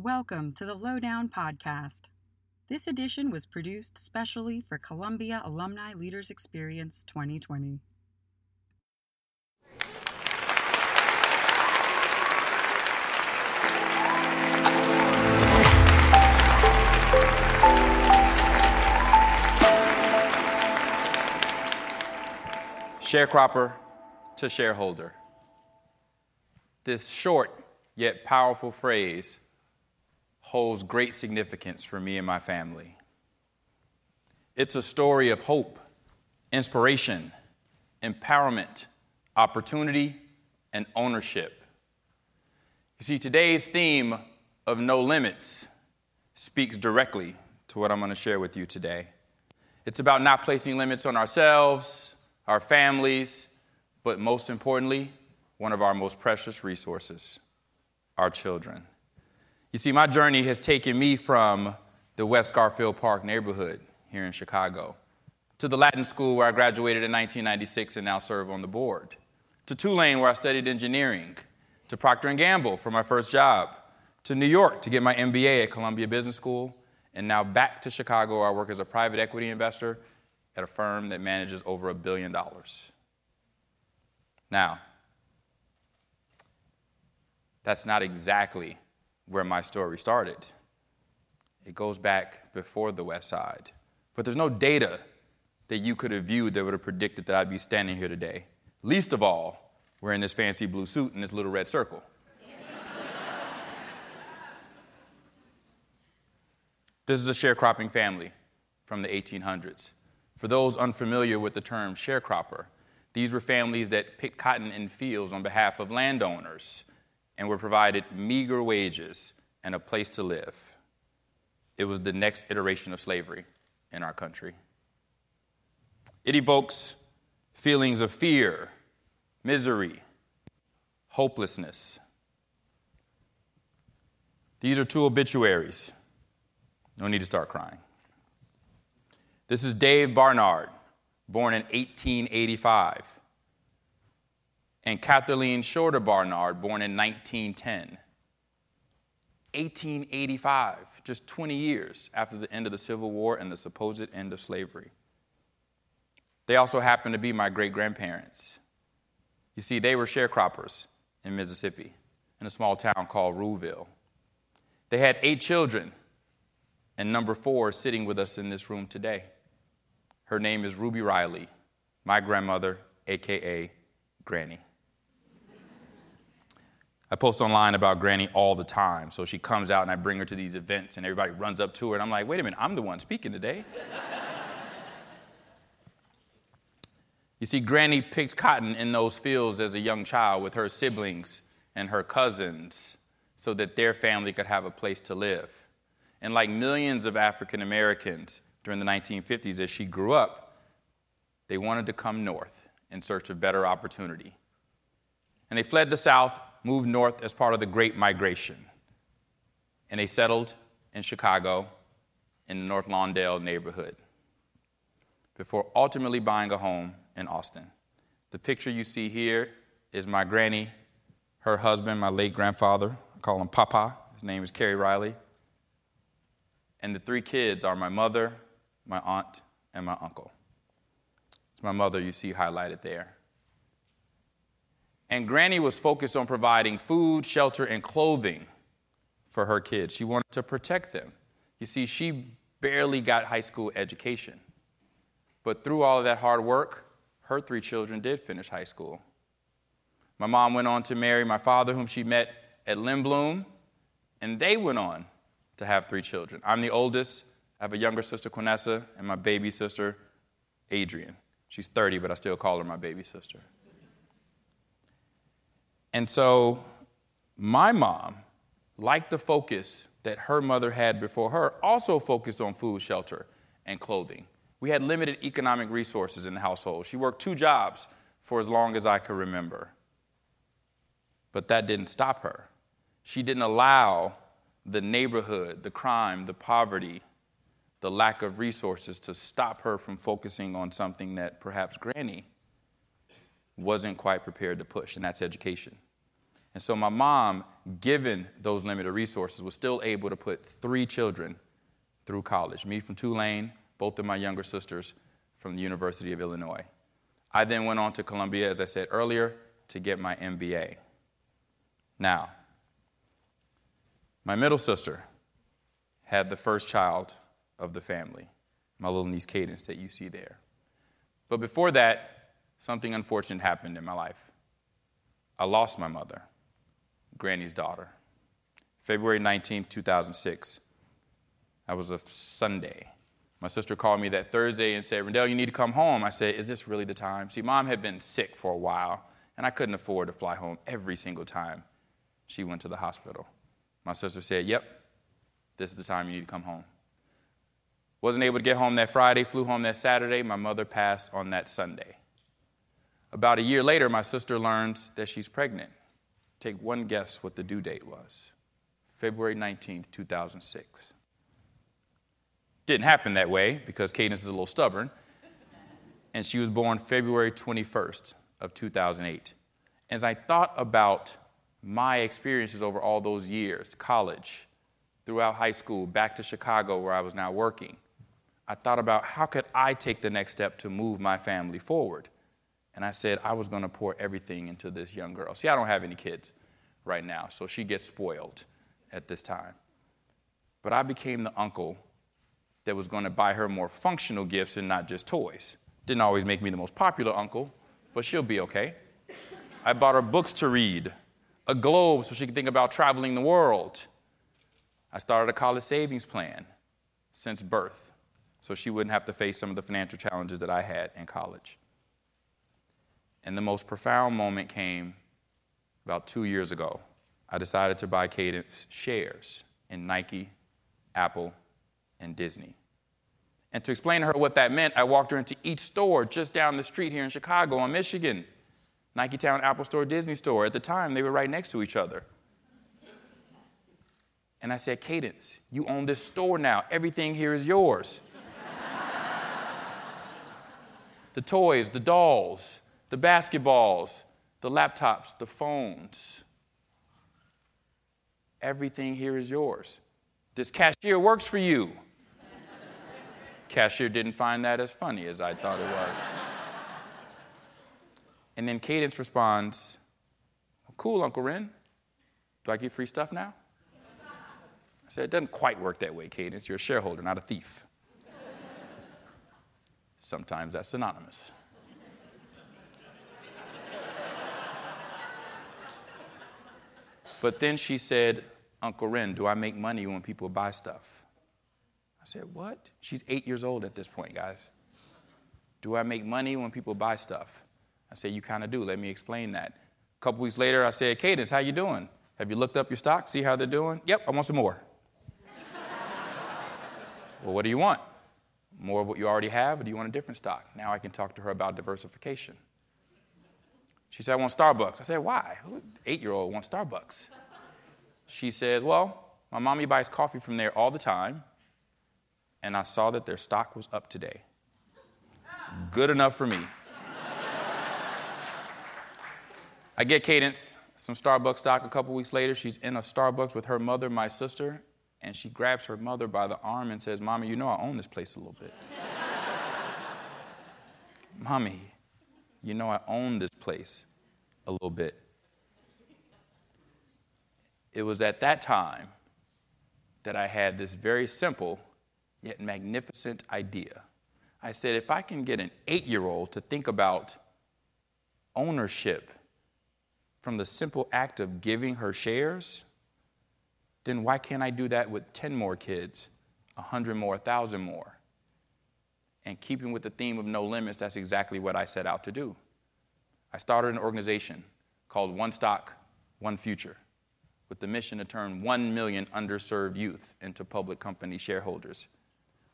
Welcome to the Lowdown Podcast. This edition was produced specially for Columbia Alumni Leaders Experience 2020. Sharecropper to shareholder. This short yet powerful phrase holds great significance for me and my family. It's a story of hope, inspiration, empowerment, opportunity, and ownership. You see, today's theme of no limits speaks directly to what I'm going to share with you today. It's about not placing limits on ourselves, our families, but most importantly, one of our most precious resources, our children. You see, my journey has taken me from the West Garfield Park neighborhood here in Chicago to the Latin school where I graduated in 1996 and now serve on the board, to Tulane where I studied engineering, to Procter & Gamble for my first job, to New York to get my MBA at Columbia Business School, and now back to Chicago where I work as a private equity investor at a firm that manages over a billion dollars. Now, that's not exactly where my story started. It goes back before the West Side. But there's no data that you could have viewed that would have predicted that I'd be standing here today. Least of all, wearing this fancy blue suit and this little red circle. this is a sharecropping family from the 1800s. For those unfamiliar with the term sharecropper, these were families that picked cotton in fields on behalf of landowners and were provided meager wages and a place to live. It was the next iteration of slavery in our country. It evokes feelings of fear, misery, hopelessness. These are two obituaries. No need to start crying. This is Dave Barnard, born in 1885, and Kathleen Shorter Barnard, born in 1910. 1885, just 20 years after the end of the Civil War and the supposed end of slavery. They also happen to be my great grandparents. You see, they were sharecroppers in Mississippi in a small town called Ruleville. They had eight children, and number four is sitting with us in this room today. Her name is Ruby Riley, my grandmother, AKA Granny. I post online about Granny all the time. So she comes out and I bring her to these events and everybody runs up to her and I'm like, wait a minute, I'm the one speaking today. you see, Granny picked cotton in those fields as a young child with her siblings and her cousins so that their family could have a place to live. And like millions of African Americans, during the 1950s as she grew up, they wanted to come north in search of better opportunity. And they fled the South, moved north as part of the Great Migration. And they settled in Chicago in the North Lawndale neighborhood before ultimately buying a home in Austin. The picture you see here is my granny, her husband, my late grandfather. I call him Papa. His name is Kerry Riley. And the three kids are my mother, my aunt, and my uncle. It's my mother you see highlighted there. And Granny was focused on providing food, shelter, and clothing for her kids. She wanted to protect them. You see, she barely got high school education. But through all of that hard work, her three children did finish high school. My mom went on to marry my father, whom she met at Lindblom, and they went on to have three children. I'm the oldest, I have a younger sister, Quinessa, and my baby sister, Adrian. She's 30, but I still call her my baby sister. And so my mom, like the focus that her mother had before her, also focused on food, shelter, and clothing. We had limited economic resources in the household. She worked two jobs for as long as I could remember. But that didn't stop her. She didn't allow the neighborhood, the crime, the poverty, the lack of resources to stop her from focusing on something that perhaps Granny wasn't quite prepared to push, and that's education. And so my mom, given those limited resources, was still able to put three children through college me from Tulane, both of my younger sisters from the University of Illinois. I then went on to Columbia, as I said earlier, to get my MBA. Now, my middle sister had the first child of the family, my little niece Cadence that you see there. But before that, something unfortunate happened in my life. I lost my mother, Granny's daughter. February 19, 2006. That was a Sunday. My sister called me that Thursday and said, Rendel, you need to come home. I said, Is this really the time? See, mom had been sick for a while, and I couldn't afford to fly home every single time she went to the hospital. My sister said, Yep, this is the time you need to come home. Wasn't able to get home that Friday, flew home that Saturday. My mother passed on that Sunday. About a year later, my sister learns that she's pregnant. Take one guess what the due date was February 19th, 2006. Didn't happen that way because Cadence is a little stubborn. And she was born February 21st of 2008. As I thought about my experiences over all those years, college, throughout high school, back to Chicago where I was now working, I thought about how could I take the next step to move my family forward. And I said I was going to pour everything into this young girl. See, I don't have any kids right now, so she gets spoiled at this time. But I became the uncle that was going to buy her more functional gifts and not just toys. Didn't always make me the most popular uncle, but she'll be okay. I bought her books to read, a globe so she could think about traveling the world. I started a college savings plan since birth so she wouldn't have to face some of the financial challenges that I had in college. And the most profound moment came about two years ago. I decided to buy Cadence shares in Nike, Apple, and Disney. And to explain to her what that meant, I walked her into each store just down the street here in Chicago on Michigan Nike Town, Apple Store, Disney Store. At the time, they were right next to each other. And I said, Cadence, you own this store now. Everything here is yours. the toys, the dolls, the basketballs, the laptops, the phones. Everything here is yours. This cashier works for you. cashier didn't find that as funny as I thought it was. and then Cadence responds, Cool, Uncle Ren. Do I get free stuff now? I said, It doesn't quite work that way, Cadence. You're a shareholder, not a thief. Sometimes that's synonymous. But then she said, Uncle Ren, do I make money when people buy stuff? I said, What? She's eight years old at this point, guys. Do I make money when people buy stuff? I said, You kind of do. Let me explain that. A couple weeks later, I said, Cadence, how you doing? Have you looked up your stock, see how they're doing? Yep, I want some more. well, what do you want? More of what you already have, or do you want a different stock? Now I can talk to her about diversification. She said, I want Starbucks. I said, Why? Eight year old wants Starbucks. She said, Well, my mommy buys coffee from there all the time, and I saw that their stock was up today. Good enough for me. I get Cadence some Starbucks stock a couple weeks later. She's in a Starbucks with her mother, my sister, and she grabs her mother by the arm and says, Mommy, you know I own this place a little bit. Mommy, you know, I own this place a little bit. It was at that time that I had this very simple yet magnificent idea. I said, if I can get an eight year old to think about ownership from the simple act of giving her shares, then why can't I do that with 10 more kids, a 100 more, a 1,000 more? And keeping with the theme of no limits, that's exactly what I set out to do. I started an organization called One Stock, One Future, with the mission to turn 1 million underserved youth into public company shareholders.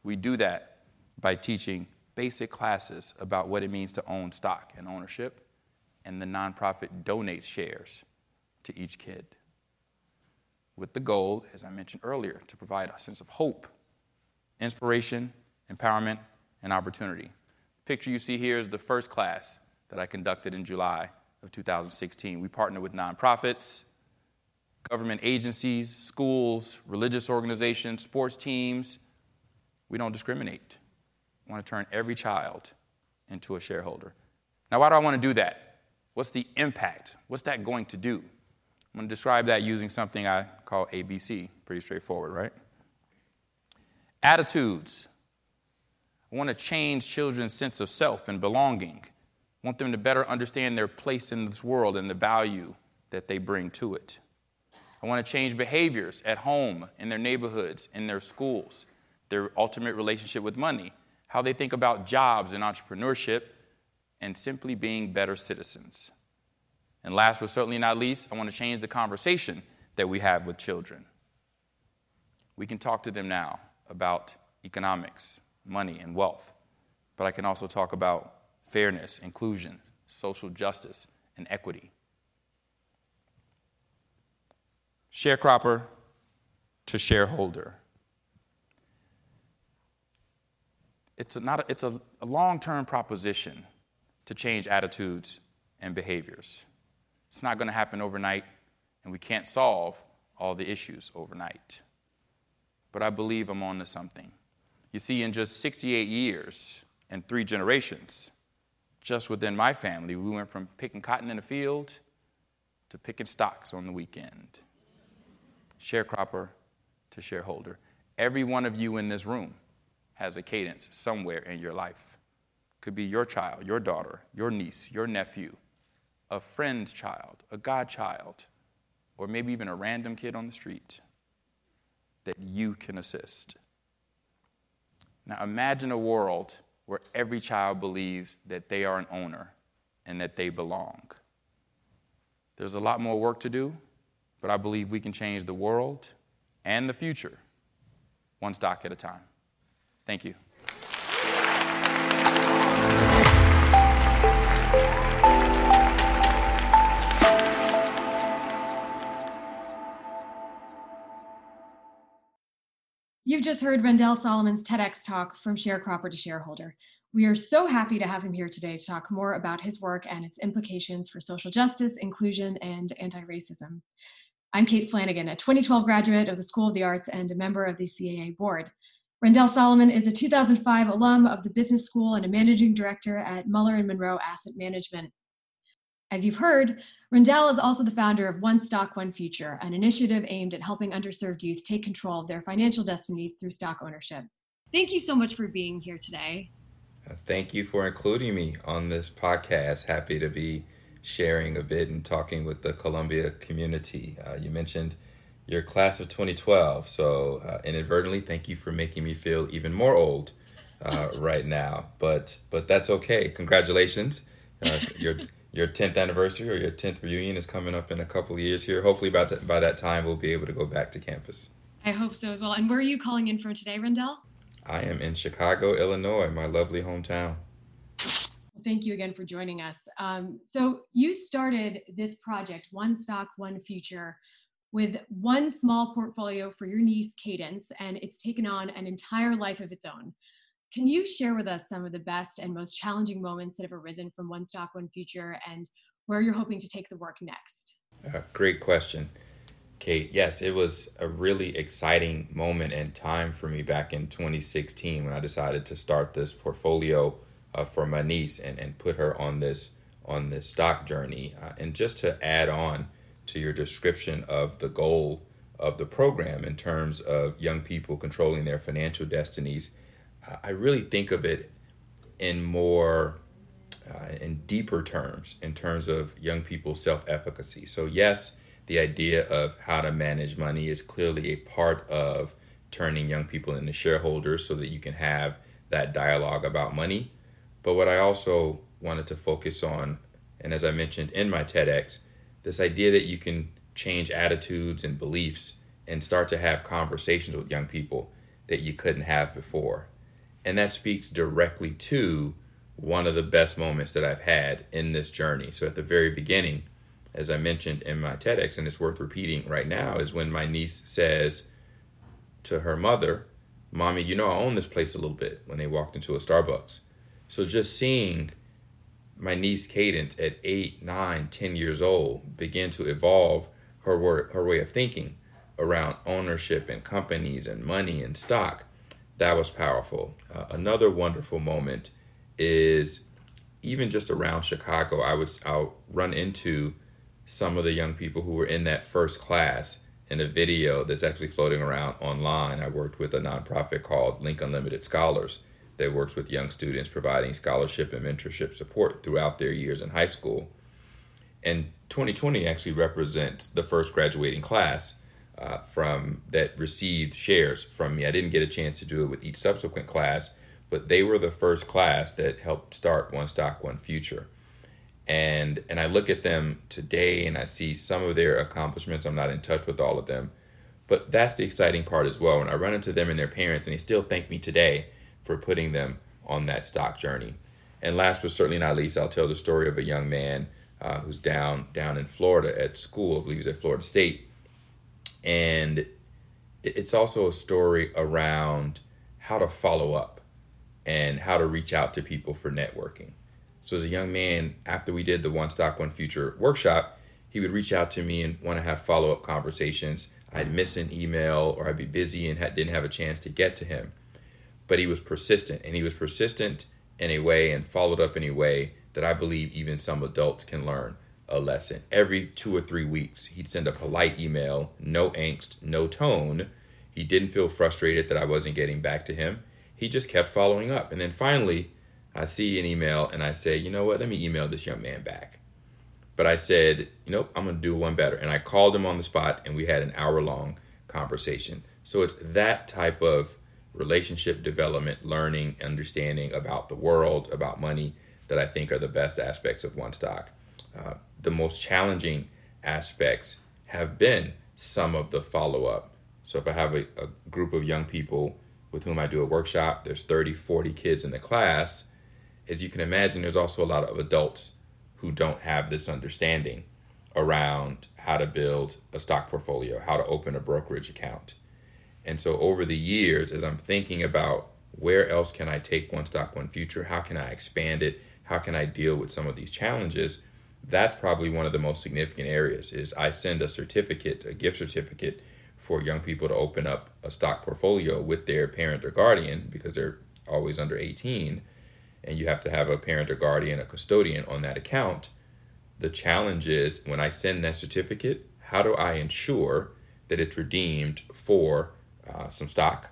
We do that by teaching basic classes about what it means to own stock and ownership, and the nonprofit donates shares to each kid. With the goal, as I mentioned earlier, to provide a sense of hope, inspiration, empowerment, and opportunity. The picture you see here is the first class that I conducted in July of 2016. We partnered with nonprofits, government agencies, schools, religious organizations, sports teams. We don't discriminate. We want to turn every child into a shareholder. Now, why do I want to do that? What's the impact? What's that going to do? I'm going to describe that using something I call ABC. Pretty straightforward, right? Attitudes. I want to change children's sense of self and belonging. Want them to better understand their place in this world and the value that they bring to it. I want to change behaviors at home, in their neighborhoods, in their schools, their ultimate relationship with money, how they think about jobs and entrepreneurship, and simply being better citizens. And last but certainly not least, I want to change the conversation that we have with children. We can talk to them now about economics, money, and wealth, but I can also talk about fairness, inclusion, social justice, and equity. Sharecropper to shareholder. It's a, not a, it's a, a long term proposition to change attitudes and behaviors. It's not going to happen overnight, and we can't solve all the issues overnight. But I believe I'm on to something. You see, in just 68 years and three generations, just within my family, we went from picking cotton in the field to picking stocks on the weekend. Sharecropper to shareholder. Every one of you in this room has a cadence somewhere in your life. Could be your child, your daughter, your niece, your nephew, a friend's child, a godchild, or maybe even a random kid on the street that you can assist. Now imagine a world where every child believes that they are an owner and that they belong. There's a lot more work to do, but I believe we can change the world and the future one stock at a time. Thank you. Just heard Rendel Solomon's TEDx talk from sharecropper to shareholder. We are so happy to have him here today to talk more about his work and its implications for social justice, inclusion, and anti racism. I'm Kate Flanagan, a 2012 graduate of the School of the Arts and a member of the CAA board. Rendel Solomon is a 2005 alum of the business school and a managing director at Muller and Monroe Asset Management. As you've heard, Rendel is also the founder of One Stock, One Future, an initiative aimed at helping underserved youth take control of their financial destinies through stock ownership. Thank you so much for being here today. Uh, thank you for including me on this podcast. Happy to be sharing a bit and talking with the Columbia community. Uh, you mentioned your class of 2012, so uh, inadvertently, thank you for making me feel even more old uh, right now. But but that's okay. Congratulations. Uh, you're your 10th anniversary or your 10th reunion is coming up in a couple of years here. Hopefully, by, the, by that time, we'll be able to go back to campus. I hope so as well. And where are you calling in from today, Rendel? I am in Chicago, Illinois, my lovely hometown. Thank you again for joining us. Um, so, you started this project, One Stock, One Future, with one small portfolio for your niece, Cadence, and it's taken on an entire life of its own. Can you share with us some of the best and most challenging moments that have arisen from One Stock, One Future and where you're hoping to take the work next? Uh, great question, Kate. Yes, it was a really exciting moment and time for me back in 2016 when I decided to start this portfolio uh, for my niece and, and put her on this on this stock journey. Uh, and just to add on to your description of the goal of the program in terms of young people controlling their financial destinies I really think of it in more uh, in deeper terms in terms of young people's self-efficacy. So yes, the idea of how to manage money is clearly a part of turning young people into shareholders so that you can have that dialogue about money. But what I also wanted to focus on, and as I mentioned in my TEDx, this idea that you can change attitudes and beliefs and start to have conversations with young people that you couldn't have before. And that speaks directly to one of the best moments that I've had in this journey. So at the very beginning, as I mentioned in my TEDx, and it's worth repeating right now, is when my niece says to her mother, Mommy, you know, I own this place a little bit when they walked into a Starbucks. So just seeing my niece Cadence at eight, nine, ten years old begin to evolve her her way of thinking around ownership and companies and money and stock. That was powerful. Uh, another wonderful moment is even just around Chicago. I was I'll run into some of the young people who were in that first class in a video that's actually floating around online. I worked with a nonprofit called Link Unlimited Scholars that works with young students providing scholarship and mentorship support throughout their years in high school. And 2020 actually represents the first graduating class uh, from that received shares from me. I didn't get a chance to do it with each subsequent class, but they were the first class that helped start One Stock One Future. And and I look at them today and I see some of their accomplishments. I'm not in touch with all of them, but that's the exciting part as well. And I run into them and their parents, and they still thank me today for putting them on that stock journey. And last but certainly not least, I'll tell the story of a young man uh, who's down down in Florida at school. I believe he's at Florida State, and it's also a story around how to follow up and how to reach out to people for networking. So as a young man, after we did the One Stock One Future workshop, he would reach out to me and want to have follow up conversations. I'd miss an email or I'd be busy and didn't have a chance to get to him but he was persistent and he was persistent in a way and followed up in a way that I believe even some adults can learn a lesson. Every two or three weeks, he'd send a polite email, no angst, no tone. He didn't feel frustrated that I wasn't getting back to him. He just kept following up. And then finally, I see an email and I say, you know what, let me email this young man back. But I said, know, I'm going to do one better. And I called him on the spot and we had an hour long conversation. So it's that type of relationship development, learning, understanding about the world, about money, that I think are the best aspects of One Stock. Uh, the most challenging aspects have been some of the follow up. So if I have a, a, group of young people with whom I do a workshop, there's 30, 40 kids in the class. As you can imagine, there's also a lot of adults who don't have this understanding around how to build a stock portfolio, how to open a brokerage account. And so over the years, as I'm thinking about where else can I take One Stock One Future, how can I expand it, how can I deal with some of these challenges, that's probably one of the most significant areas. Is I send a certificate, a gift certificate, for young people to open up a stock portfolio with their parent or guardian because they're always under 18, and you have to have a parent or guardian, a custodian on that account. The challenge is when I send that certificate, how do I ensure that it's redeemed for uh, some stock?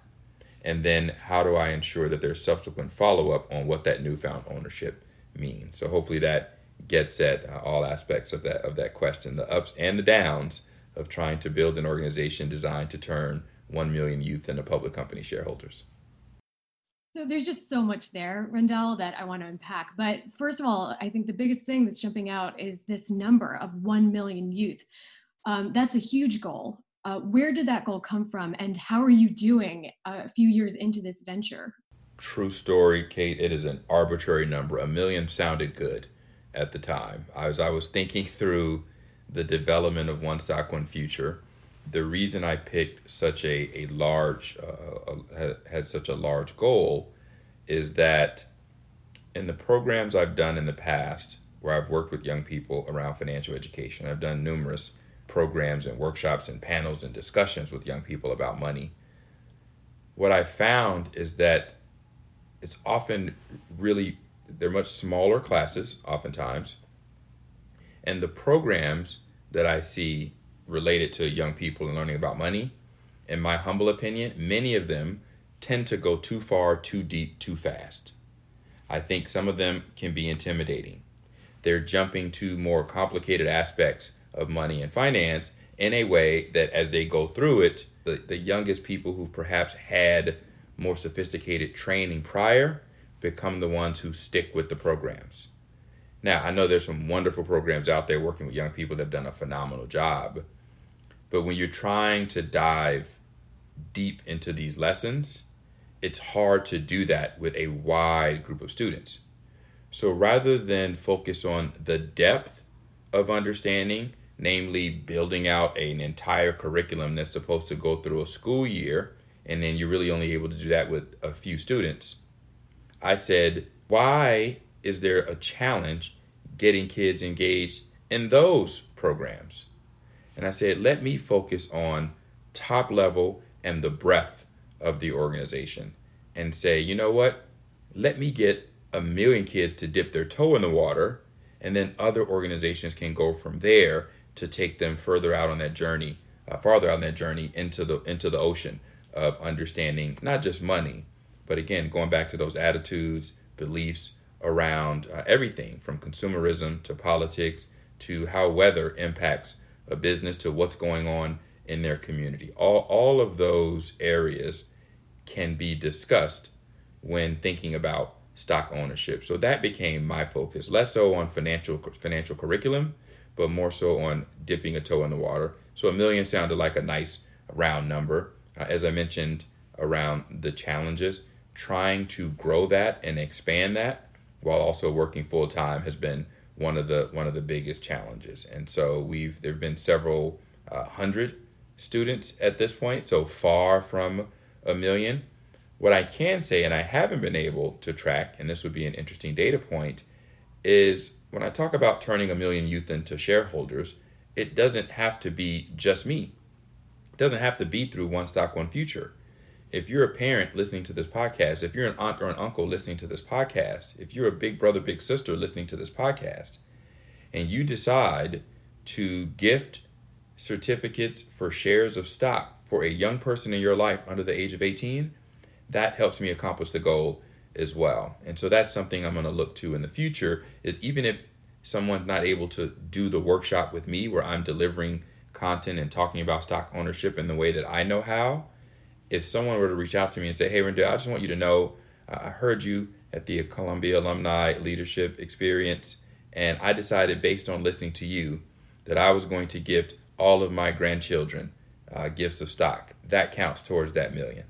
And then how do I ensure that there's subsequent follow up on what that newfound ownership means? So hopefully that gets at uh, all aspects of that of that question, the ups and the downs of trying to build an organization designed to turn 1 million youth into public company shareholders. So there's just so much there, Rendel, that I want to unpack. But first of all, I think the biggest thing that's jumping out is this number of 1 million youth. Um, that's a huge goal. Uh, where did that goal come from, and how are you doing a few years into this venture? True story, Kate. It is an arbitrary number. A million sounded good at the time. As I was thinking through the development of One Stock One Future, the reason I picked such a a large uh, had, had such a large goal is that in the programs I've done in the past, where I've worked with young people around financial education, I've done numerous programs and workshops and panels and discussions with young people about money, what I found is that it's often really, they're much smaller classes, oftentimes. And the programs that I see related to young people and learning about money, in my humble opinion, many of them tend to go too far, too deep, too fast. I think some of them can be intimidating. They're jumping to more complicated aspects of money and finance in a way that as they go through it, the, the youngest people who perhaps had more sophisticated training prior become the ones who stick with the programs. Now, I know there's some wonderful programs out there working with young people that have done a phenomenal job. But when you're trying to dive deep into these lessons, it's hard to do that with a wide group of students. So rather than focus on the depth of understanding namely building out an entire curriculum that's supposed to go through a school year, and then you're really only able to do that with a few students. I said, why is there a challenge getting kids engaged in those programs? And I said, let me focus on top level and the breadth of the organization and say, you know what? Let me get a million kids to dip their toe in the water, and then other organizations can go from there to take them further out on that journey, uh, farther out on that journey into the into the ocean of understanding not just money, but again going back to those attitudes, beliefs around uh, everything from consumerism to politics to how weather impacts a business to what's going on in their community. All all of those areas can be discussed when thinking about stock ownership. So that became my focus, less so on financial financial curriculum, but more so on dipping a toe in the water. So a million sounded like a nice round number. Uh, as I mentioned around the challenges, trying to grow that and expand that while also working full time has been one of the one of the biggest challenges. And so we've there've been several uh, hundred students at this point, so far from a million. What I can say, and I haven't been able to track, and this would be an interesting data point, is when I talk about turning a million youth into shareholders, it doesn't have to be just me. It doesn't have to be through One Stock, One Future. If you're a parent listening to this podcast, if you're an aunt or an uncle listening to this podcast, if you're a big brother, big sister listening to this podcast, and you decide to gift certificates for shares of stock for a young person in your life under the age of 18, that helps me accomplish the goal as well. And so that's something I'm going to look to in the future is even if someone's not able to do the workshop with me where I'm delivering content and talking about stock ownership in the way that I know how, if someone were to reach out to me and say, "Hey, Rendel, I just want you to know I heard you at the Columbia Alumni Leadership Experience, and I decided based on listening to you that I was going to gift all of my grandchildren uh, gifts of stock. That counts towards that million.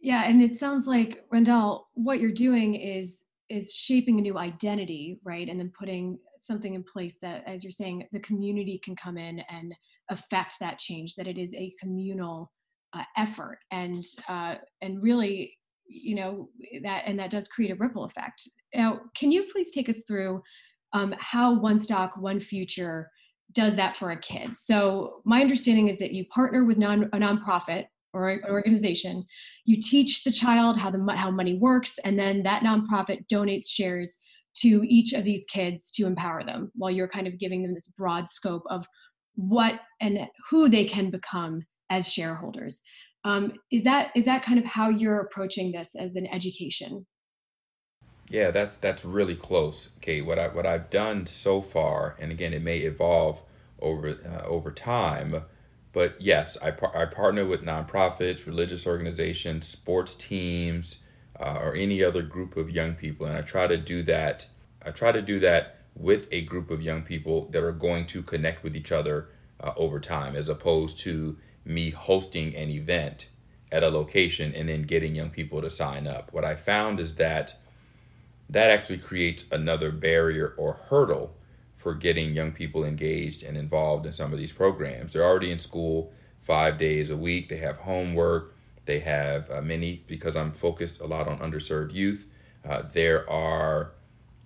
Yeah, and it sounds like Rendel, what you're doing is is shaping a new identity, right? And then putting something in place that, as you're saying, the community can come in and affect that change. That it is a communal uh, effort, and uh, and really, you know, that and that does create a ripple effect. Now, can you please take us through um, how One Stock, One Future does that for a kid. So my understanding is that you partner with non, a nonprofit or an organization, you teach the child how the how money works, and then that nonprofit donates shares to each of these kids to empower them, while you're kind of giving them this broad scope of what and who they can become as shareholders. Um, is that is that kind of how you're approaching this as an education? Yeah, that's that's really close, Kate. What I what I've done so far, and again, it may evolve over uh, over time, but yes, I par- I partner with nonprofits, religious organizations, sports teams, uh, or any other group of young people, and I try to do that. I try to do that with a group of young people that are going to connect with each other uh, over time, as opposed to me hosting an event at a location and then getting young people to sign up. What I found is that that actually creates another barrier or hurdle for getting young people engaged and involved in some of these programs. They're already in school five days a week, they have homework, they have uh, many, because I'm focused a lot on underserved youth, uh, there are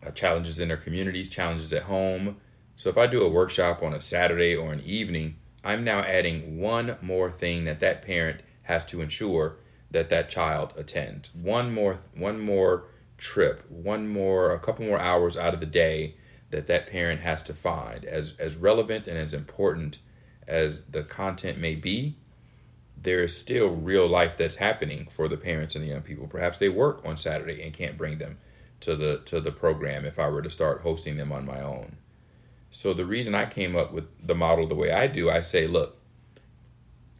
uh, challenges in their communities, challenges at home. So if I do a workshop on a Saturday or an evening, I'm now adding one more thing that that parent has to ensure that that child attends. One more, one more trip, one more, a couple more hours out of the day that that parent has to find. As, as relevant and as important as the content may be, there is still real life that's happening for the parents and the young people. Perhaps they work on Saturday and can't bring them to the to the program if I were to start hosting them on my own. So the reason I came up with the model the way I do, I say, look,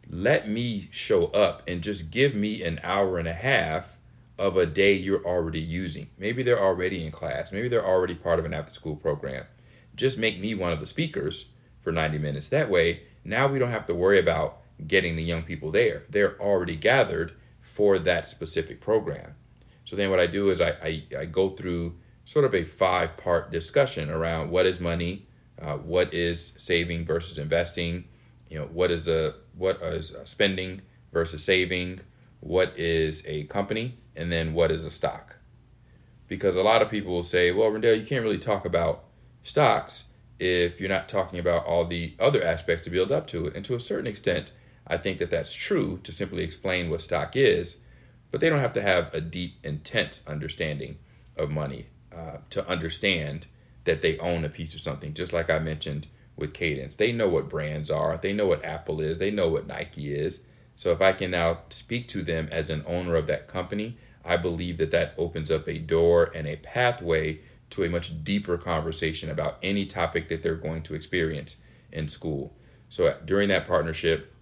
let me show up and just give me an hour and a half of a day you're already using. Maybe they're already in class. Maybe they're already part of an after school program. Just make me one of the speakers for 90 minutes. That way, now we don't have to worry about getting the young people there. They're already gathered for that specific program. So then what I do is I, I, I go through sort of a five part discussion around what is money, uh, what is saving versus investing, you know, what is a what is spending versus saving, what is a company, and then what is a stock. Because a lot of people will say, well, Rendel, you can't really talk about stocks if you're not talking about all the other aspects to build up to it. And to a certain extent, I think that that's true to simply explain what stock is, but they don't have to have a deep, intense understanding of money uh, to understand that they own a piece of something. Just like I mentioned with Cadence, they know what brands are, they know what Apple is, they know what Nike is. So if I can now speak to them as an owner of that company, I believe that that opens up a door and a pathway to a much deeper conversation about any topic that they're going to experience in school. So during that partnership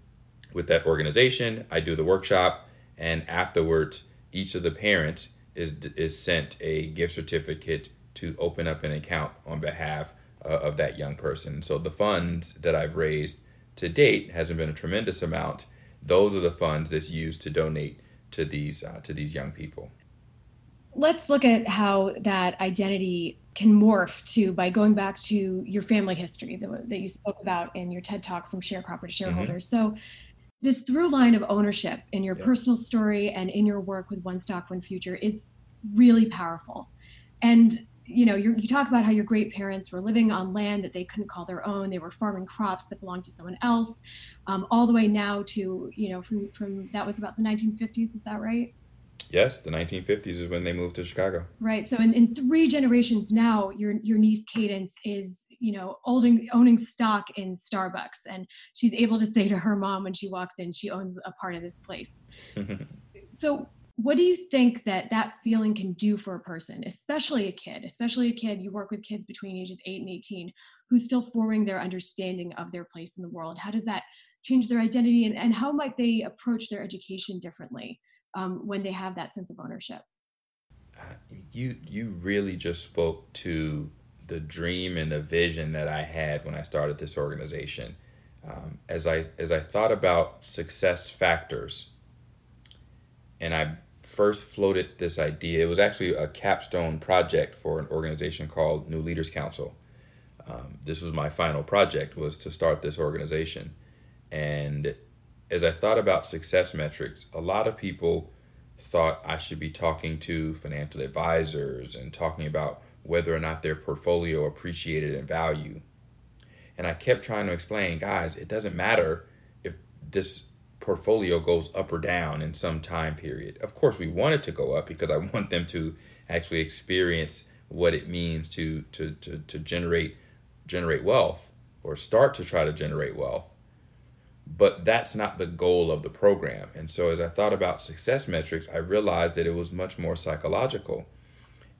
with that organization, I do the workshop, and afterwards, each of the parents is is sent a gift certificate to open up an account on behalf uh, of that young person. So the funds that I've raised to date hasn't been a tremendous amount. Those are the funds that's used to donate to these uh, to these young people let's look at how that identity can morph to by going back to your family history that, that you spoke about in your TED talk from sharecropper to shareholders. Mm-hmm. So this through line of ownership in your yeah. personal story and in your work with One Stock One Future is really powerful. And you know, you talk about how your great parents were living on land that they couldn't call their own. They were farming crops that belonged to someone else, um, all the way now to you know from from that was about the 1950s. Is that right? Yes, the 1950s is when they moved to Chicago. Right. So in, in three generations now, your your niece Cadence is, you know, owning owning stock in Starbucks, and she's able to say to her mom when she walks in, she owns a part of this place. so what do you think that that feeling can do for a person especially a kid especially a kid you work with kids between ages 8 and 18 who's still forming their understanding of their place in the world how does that change their identity and, and how might they approach their education differently um, when they have that sense of ownership. Uh, you you really just spoke to the dream and the vision that I had when I started this organization. Um, as I as I thought about success factors, and I first floated this idea. It was actually a capstone project for an organization called New Leaders Council. Um, this was my final project was to start this organization, and as I thought about success metrics, a lot of people thought I should be talking to financial advisors and talking about whether or not their portfolio appreciated in value. And I kept trying to explain, guys, it doesn't matter if this portfolio goes up or down in some time period. Of course, we want it to go up because I want them to actually experience what it means to to to, to generate generate wealth or start to try to generate wealth but that's not the goal of the program. And so as I thought about success metrics, I realized that it was much more psychological.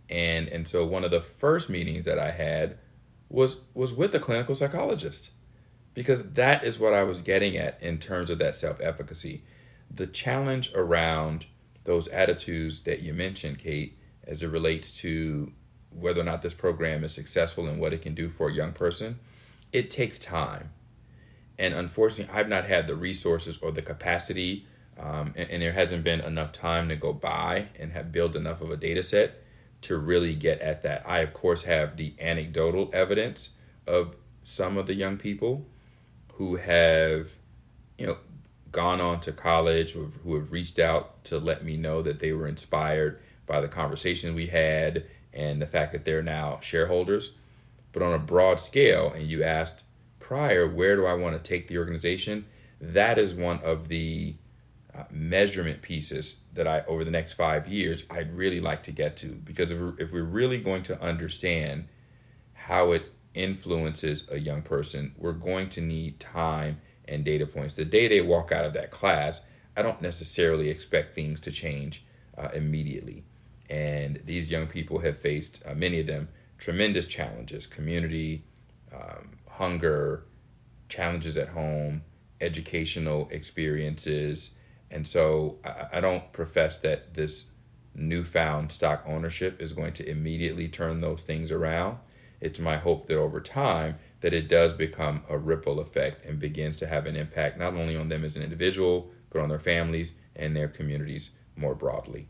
And and so one of the first meetings that I had was was with a clinical psychologist because that is what I was getting at in terms of that self-efficacy. The challenge around those attitudes that you mentioned, Kate, as it relates to whether or not this program is successful and what it can do for a young person, it takes time and unfortunately, I've not had the resources or the capacity, um, and, and, there hasn't been enough time to go by and have built enough of a data set to really get at that. I, of course, have the anecdotal evidence of some of the young people who have, you know, gone on to college, who have, who have reached out to let me know that they were inspired by the conversation we had and the fact that they're now shareholders. But on a broad scale, and you asked prior, where do I want to take the organization? That is one of the uh, measurement pieces that I, over the next five years, I'd really like to get to. Because if we're, if we're really going to understand how it influences a young person, we're going to need time and data points. The day they walk out of that class, I don't necessarily expect things to change uh, immediately. And these young people have faced, uh, many of them, tremendous challenges community, um, hunger, challenges at home, educational experiences. And so I, I don't profess that this newfound stock ownership is going to immediately turn those things around. It's my hope that over time that it does become a ripple effect and begins to have an impact not only on them as an individual, but on their families and their communities more broadly.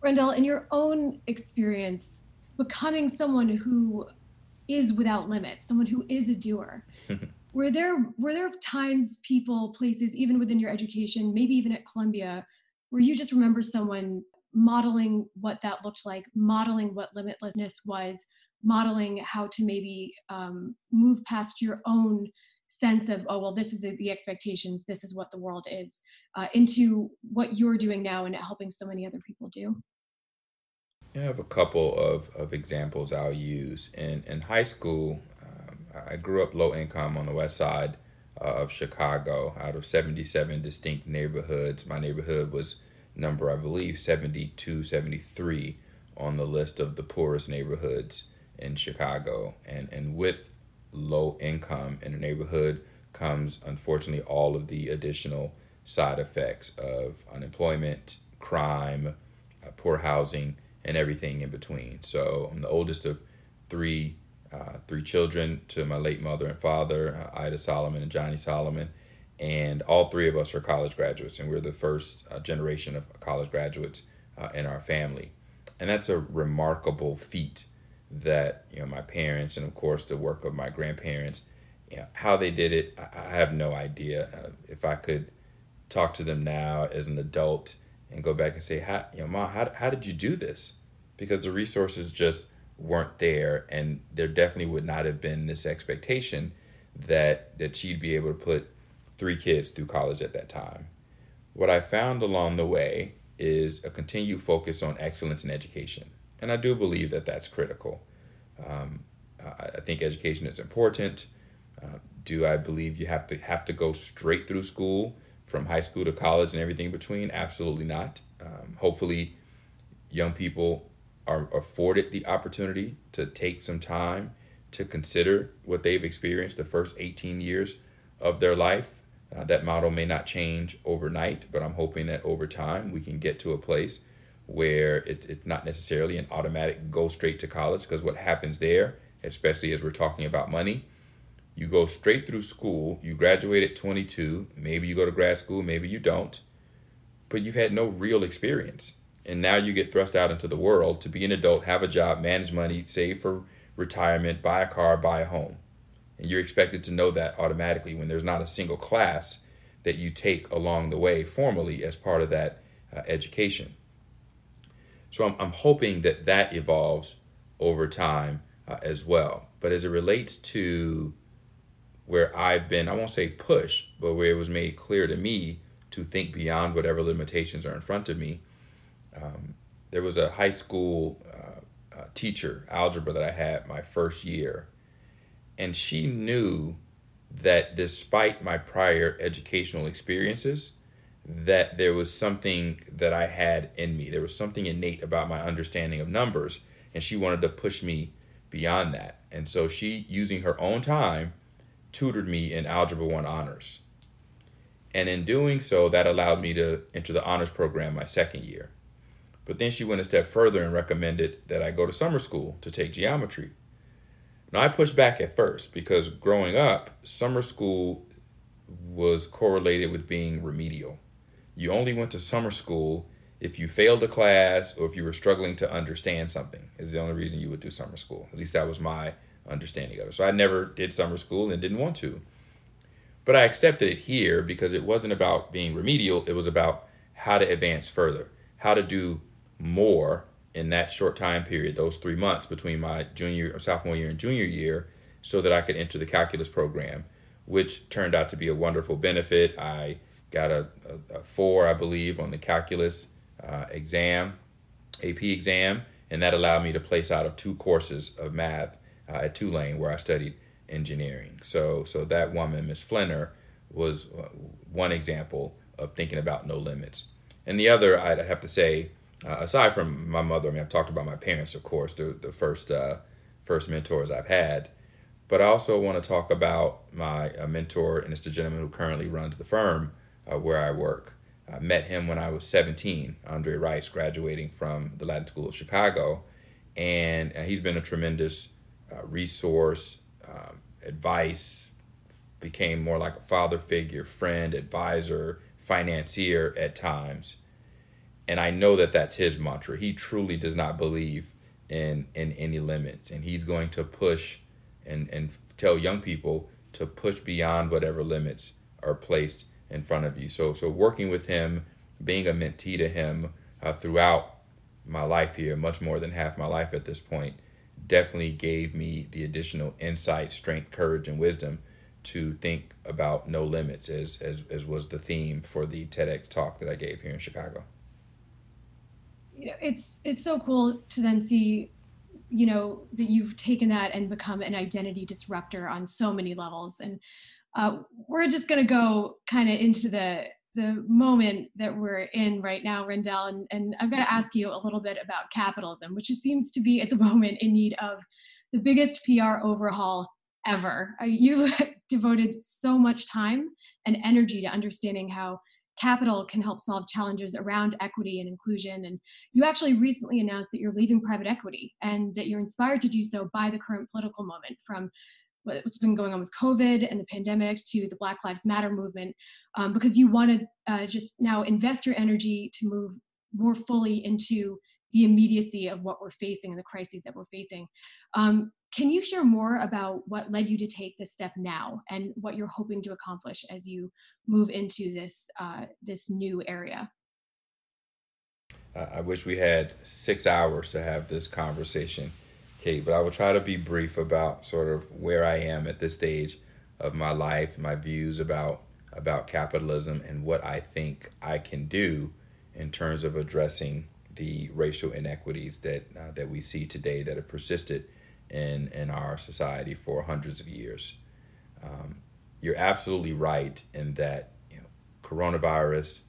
Rendel, in your own experience, becoming someone who is without limits, someone who is a doer. were there were there times, people, places, even within your education, maybe even at Columbia, where you just remember someone modeling what that looked like, modeling what limitlessness was, modeling how to maybe um, move past your own sense of oh well this is the expectations this is what the world is uh, into what you're doing now and helping so many other people do I have a couple of, of examples I'll use. In, in high school, um, I grew up low income on the west side of Chicago out of 77 distinct neighborhoods. My neighborhood was number, I believe, 72, 73 on the list of the poorest neighborhoods in Chicago. And, and with low income in a neighborhood comes, unfortunately, all of the additional side effects of unemployment, crime, uh, poor housing and everything in between. So I'm the oldest of three uh, three children to my late mother and father, uh, Ida Solomon and Johnny Solomon, and all three of us are college graduates, and we're the first uh, generation of college graduates uh, in our family, and that's a remarkable feat that you know my parents and of course the work of my grandparents, you know, how they did it, I, have no idea. Uh, if I could talk to them now as an adult and go back and say, how, you know, mom, how, how did you do this? Because the resources just weren't there, and there definitely would not have been this expectation that that she'd be able to put three kids through college at that time. What I found along the way is a continued focus on excellence in education, and I do believe that that's critical. Um, I think education is important. Uh, do I believe you have to have to go straight through school? from high school to college and everything between? Absolutely not. Um, hopefully, young people are afforded the opportunity to take some time to consider what they've experienced the first 18 years of their life. Uh, that model may not change overnight, but I'm hoping that over time we can get to a place where it, it's not necessarily an automatic go straight to college because what happens there, especially as we're talking about money, you go straight through school, you graduate at 22, maybe you go to grad school, maybe you don't, but you've had no real experience. And now you get thrust out into the world to be an adult, have a job, manage money, save for retirement, buy a car, buy a home. And you're expected to know that automatically when there's not a single class that you take along the way formally as part of that uh, education. So I'm, I'm hoping that that evolves over time uh, as well. But as it relates to where I've been, I won't say pushed, but where it was made clear to me to think beyond whatever limitations are in front of me. Um, there was a high school uh, uh, teacher, algebra, that I had my first year, and she knew that despite my prior educational experiences, that there was something that I had in me. There was something innate about my understanding of numbers, and she wanted to push me beyond that. And so she, using her own time, tutored me in Algebra 1 honors. And in doing so, that allowed me to enter the honors program my second year. But then she went a step further and recommended that I go to summer school to take geometry. Now, I pushed back at first because growing up, summer school was correlated with being remedial. You only went to summer school if you failed a class or if you were struggling to understand something, is the only reason you would do summer school. At least that was my understanding of it. So I never did summer school and didn't want to. But I accepted it here because it wasn't about being remedial, it was about how to advance further, how to do more in that short time period, those three months between my junior or sophomore year and junior year, so that I could enter the calculus program, which turned out to be a wonderful benefit. I got a, a, a four, I believe, on the calculus uh, exam, AP exam, and that allowed me to place out of two courses of math uh, at Tulane where I studied engineering. So so that woman, Miss Flinner, was uh, one example of thinking about no limits. And the other, I'd have to say, uh, aside from my mother, I mean, I've talked about my parents, of course, the the first uh, first mentors I've had. But I also want to talk about my uh, mentor, and it's the gentleman who currently runs the firm uh, where I work. I met him when I was 17, Andre Rice, graduating from the Latin School of Chicago. And he's been a tremendous uh, resource, um, advice, became more like a father figure, friend, advisor, financier at times. And I know that that's his mantra. He truly does not believe in in any limits, and he's going to push and and tell young people to push beyond whatever limits are placed in front of you. So so working with him, being a mentee to him uh, throughout my life here, much more than half my life at this point, definitely gave me the additional insight, strength, courage, and wisdom to think about no limits, as as as was the theme for the TEDx talk that I gave here in Chicago. You know, it's it's so cool to then see, you know, that you've taken that and become an identity disruptor on so many levels. And uh, we're just gonna go kind of into the the moment that we're in right now, Rendel, and, and I've got to ask you a little bit about capitalism, which seems to be at the moment in need of the biggest PR overhaul ever. You've devoted so much time and energy to understanding how capital can help solve challenges around equity and inclusion. And you actually recently announced that you're leaving private equity and that you're inspired to do so by the current political moment from what's been going on with COVID and the pandemic to the Black Lives Matter movement, um, because you want to uh, just now invest your energy to move more fully into the immediacy of what we're facing and the crises that we're facing. Um, can you share more about what led you to take this step now and what you're hoping to accomplish as you move into this uh, this new area? I wish we had six hours to have this conversation Kate, but I will try to be brief about sort of where I am at this stage of my life, my views about about capitalism and what I think I can do in terms of addressing the racial inequities that uh, that we see today that have persisted in in our society for hundreds of years. Um, you're absolutely right in that you know coronavirus,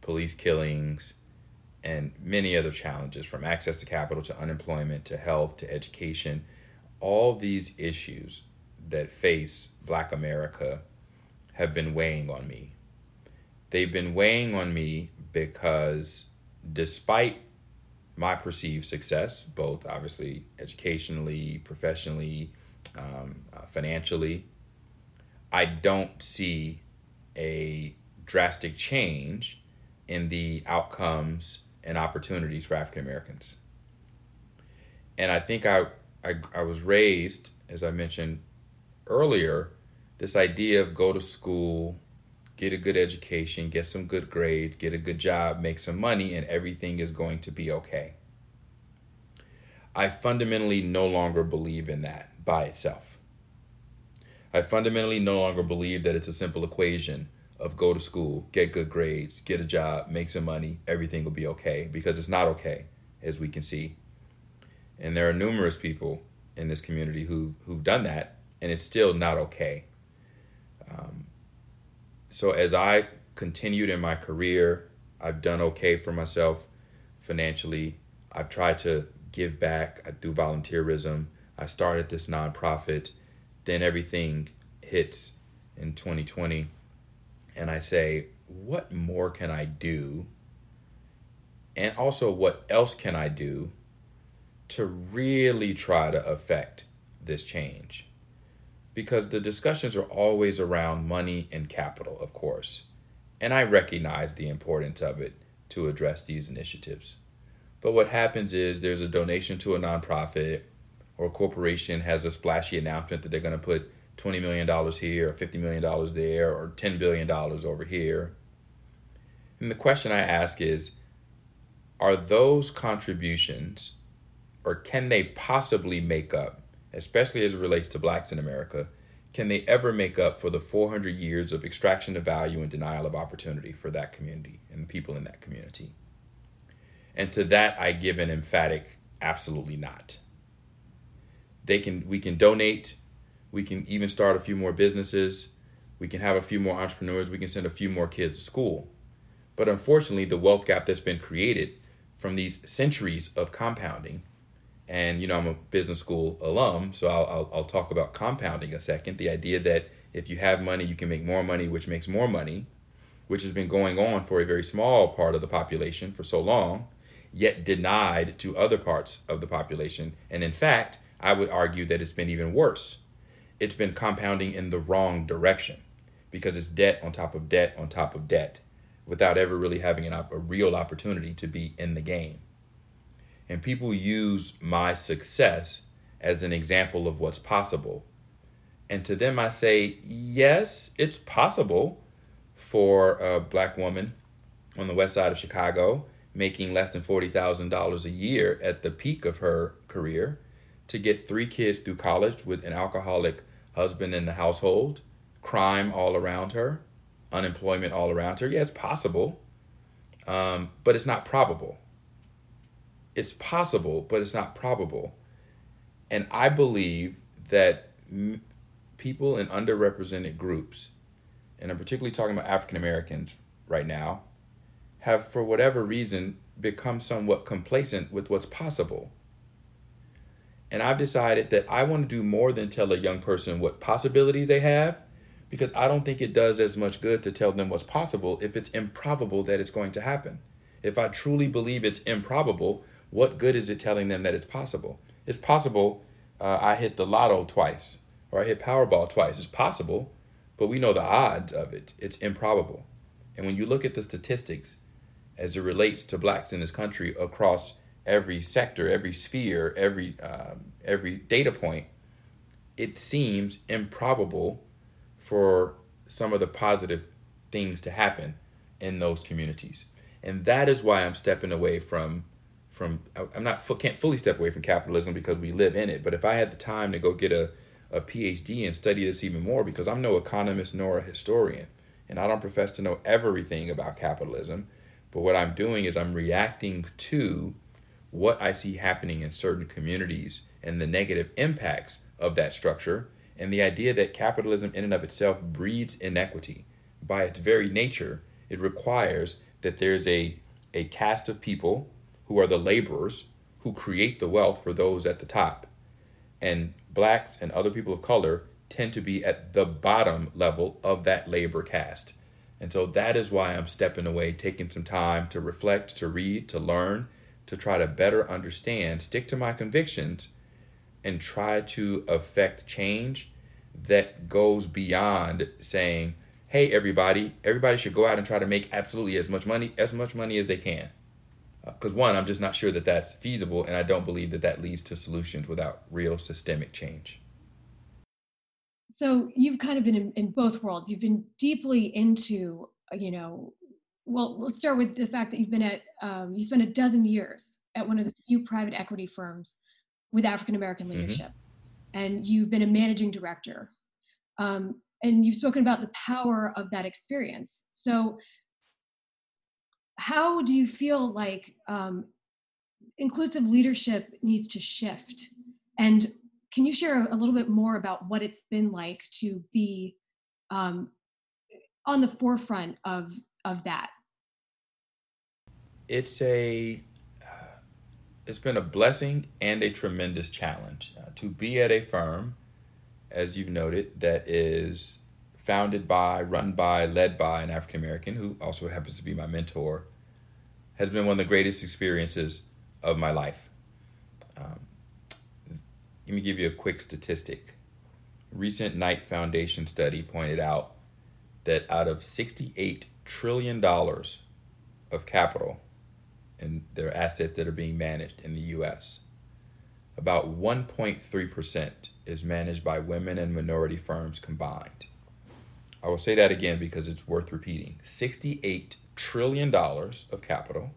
police killings, and many other challenges from access to capital to unemployment to health to education all these issues that face black america have been weighing on me. They've been weighing on me because despite my perceived success both obviously educationally professionally um, uh, financially i don't see a drastic change in the outcomes and opportunities for African Americans. And I think I, I, I was raised, as I mentioned earlier, this idea of go to school, get a good education, get some good grades, get a good job, make some money, and everything is going to be okay. I fundamentally no longer believe in that by itself. I fundamentally no longer believe that it's a simple equation of go to school, get good grades, get a job, make some money, everything will be okay because it's not okay, as we can see. And there are numerous people in this community who who've done that, and it's still not okay. Um, so as I continued in my career, I've done okay for myself financially. I've tried to give back through volunteerism. I started this nonprofit. Then everything hits in 2020 and I say, what more can I do? And also, what else can I do to really try to affect this change? Because the discussions are always around money and capital, of course. And I recognize the importance of it to address these initiatives. But what happens is there's a donation to a nonprofit or a corporation has a splashy announcement that they're going to put $20 million here, or $50 million there, or $10 billion over here. And the question I ask is are those contributions, or can they possibly make up, especially as it relates to blacks in America, can they ever make up for the 400 years of extraction of value and denial of opportunity for that community and the people in that community? And to that, I give an emphatic absolutely not. They can, we can donate we can even start a few more businesses. We can have a few more entrepreneurs. We can send a few more kids to school. But unfortunately, the wealth gap that's been created from these centuries of compounding, and you know, I'm a business school alum, so I'll, I'll, I'll talk about compounding a second. The idea that if you have money, you can make more money, which makes more money, which has been going on for a very small part of the population for so long, yet denied to other parts of the population. And in fact, I would argue that it's been even worse it's been compounding in the wrong direction because it's debt on top of debt on top of debt without ever really having an op- a real opportunity to be in the game. And people use my success as an example of what's possible. And to them, I say, yes, it's possible for a black woman on the west side of Chicago making less than $40,000 a year at the peak of her career to get three kids through college with an alcoholic husband in the household, crime all around her, unemployment all around her. Yeah, it's possible, um, but it's not probable. It's possible, but it's not probable. And I believe that m- people in underrepresented groups, and I'm particularly talking about African Americans right now, have, for whatever reason, become somewhat complacent with what's possible. And I've decided that I want to do more than tell a young person what possibilities they have, because I don't think it does as much good to tell them what's possible if it's improbable that it's going to happen. If I truly believe it's improbable, what good is it telling them that it's possible? It's possible uh, I hit the lotto twice or I hit Powerball twice. It's possible, but we know the odds of it. It's improbable. And when you look at the statistics as it relates to blacks in this country across every sector, every sphere, every um, every data point, it seems improbable for some of the positive things to happen in those communities. And that is why I'm stepping away from from I'm not can't fully step away from capitalism because we live in it. But if I had the time to go get a, a PhD and study this even more, because I'm no economist nor a historian, and I don't profess to know everything about capitalism, but what I'm doing is I'm reacting to what I see happening in certain communities and the negative impacts of that structure, and the idea that capitalism in and of itself breeds inequity. By its very nature, it requires that there's a, a caste of people who are the laborers who create the wealth for those at the top. And blacks and other people of color tend to be at the bottom level of that labor caste. And so that is why I'm stepping away, taking some time to reflect, to read, to learn, to try to better understand, stick to my convictions, and try to affect change that goes beyond saying, hey, everybody, everybody should go out and try to make absolutely as much money, as much money as they can because uh, one, I'm just not sure that that's feasible, and I don't believe that that leads to solutions without real systemic change. So you've kind of been in, in both worlds. You've been deeply into, you know, well, let's start with the fact that you've been at, um, you spent a dozen years at one of the few private equity firms with African American mm-hmm. leadership, mm-hmm. and you've been a managing director. Um, and you've spoken about the power of that experience. So how do you feel like um, inclusive leadership needs to shift? And can you share a little bit more about what it's been like to be um, on the forefront of of that? It's a uh, it's been a blessing and a tremendous challenge uh, to be at a firm, as you've noted, that is founded by, run by, led by an African American who also happens to be my mentor has been one of the greatest experiences of my life. Um, let me give you a quick statistic. recent Knight Foundation study pointed out that out of $68 trillion dollars of capital and their assets that are being managed in the US, about 1.3% is managed by women and minority firms combined. I will say that again because it's worth repeating. 68 trillion dollars of capital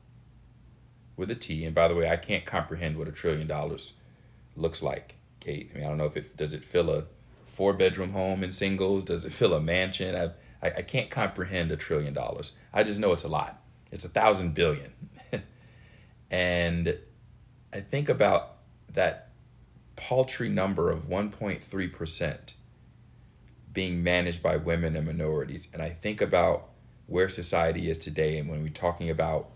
with a T. And by the way, I can't comprehend what a trillion dollars looks like, Kate. I mean, I don't know if it does it fill a four bedroom home in singles? Does it fill a mansion? I, I, I can't comprehend a trillion dollars. I just know it's a lot. It's a thousand billion. and I think about that paltry number of 1.3% being managed by women and minorities. And I think about where society is today and when we're talking about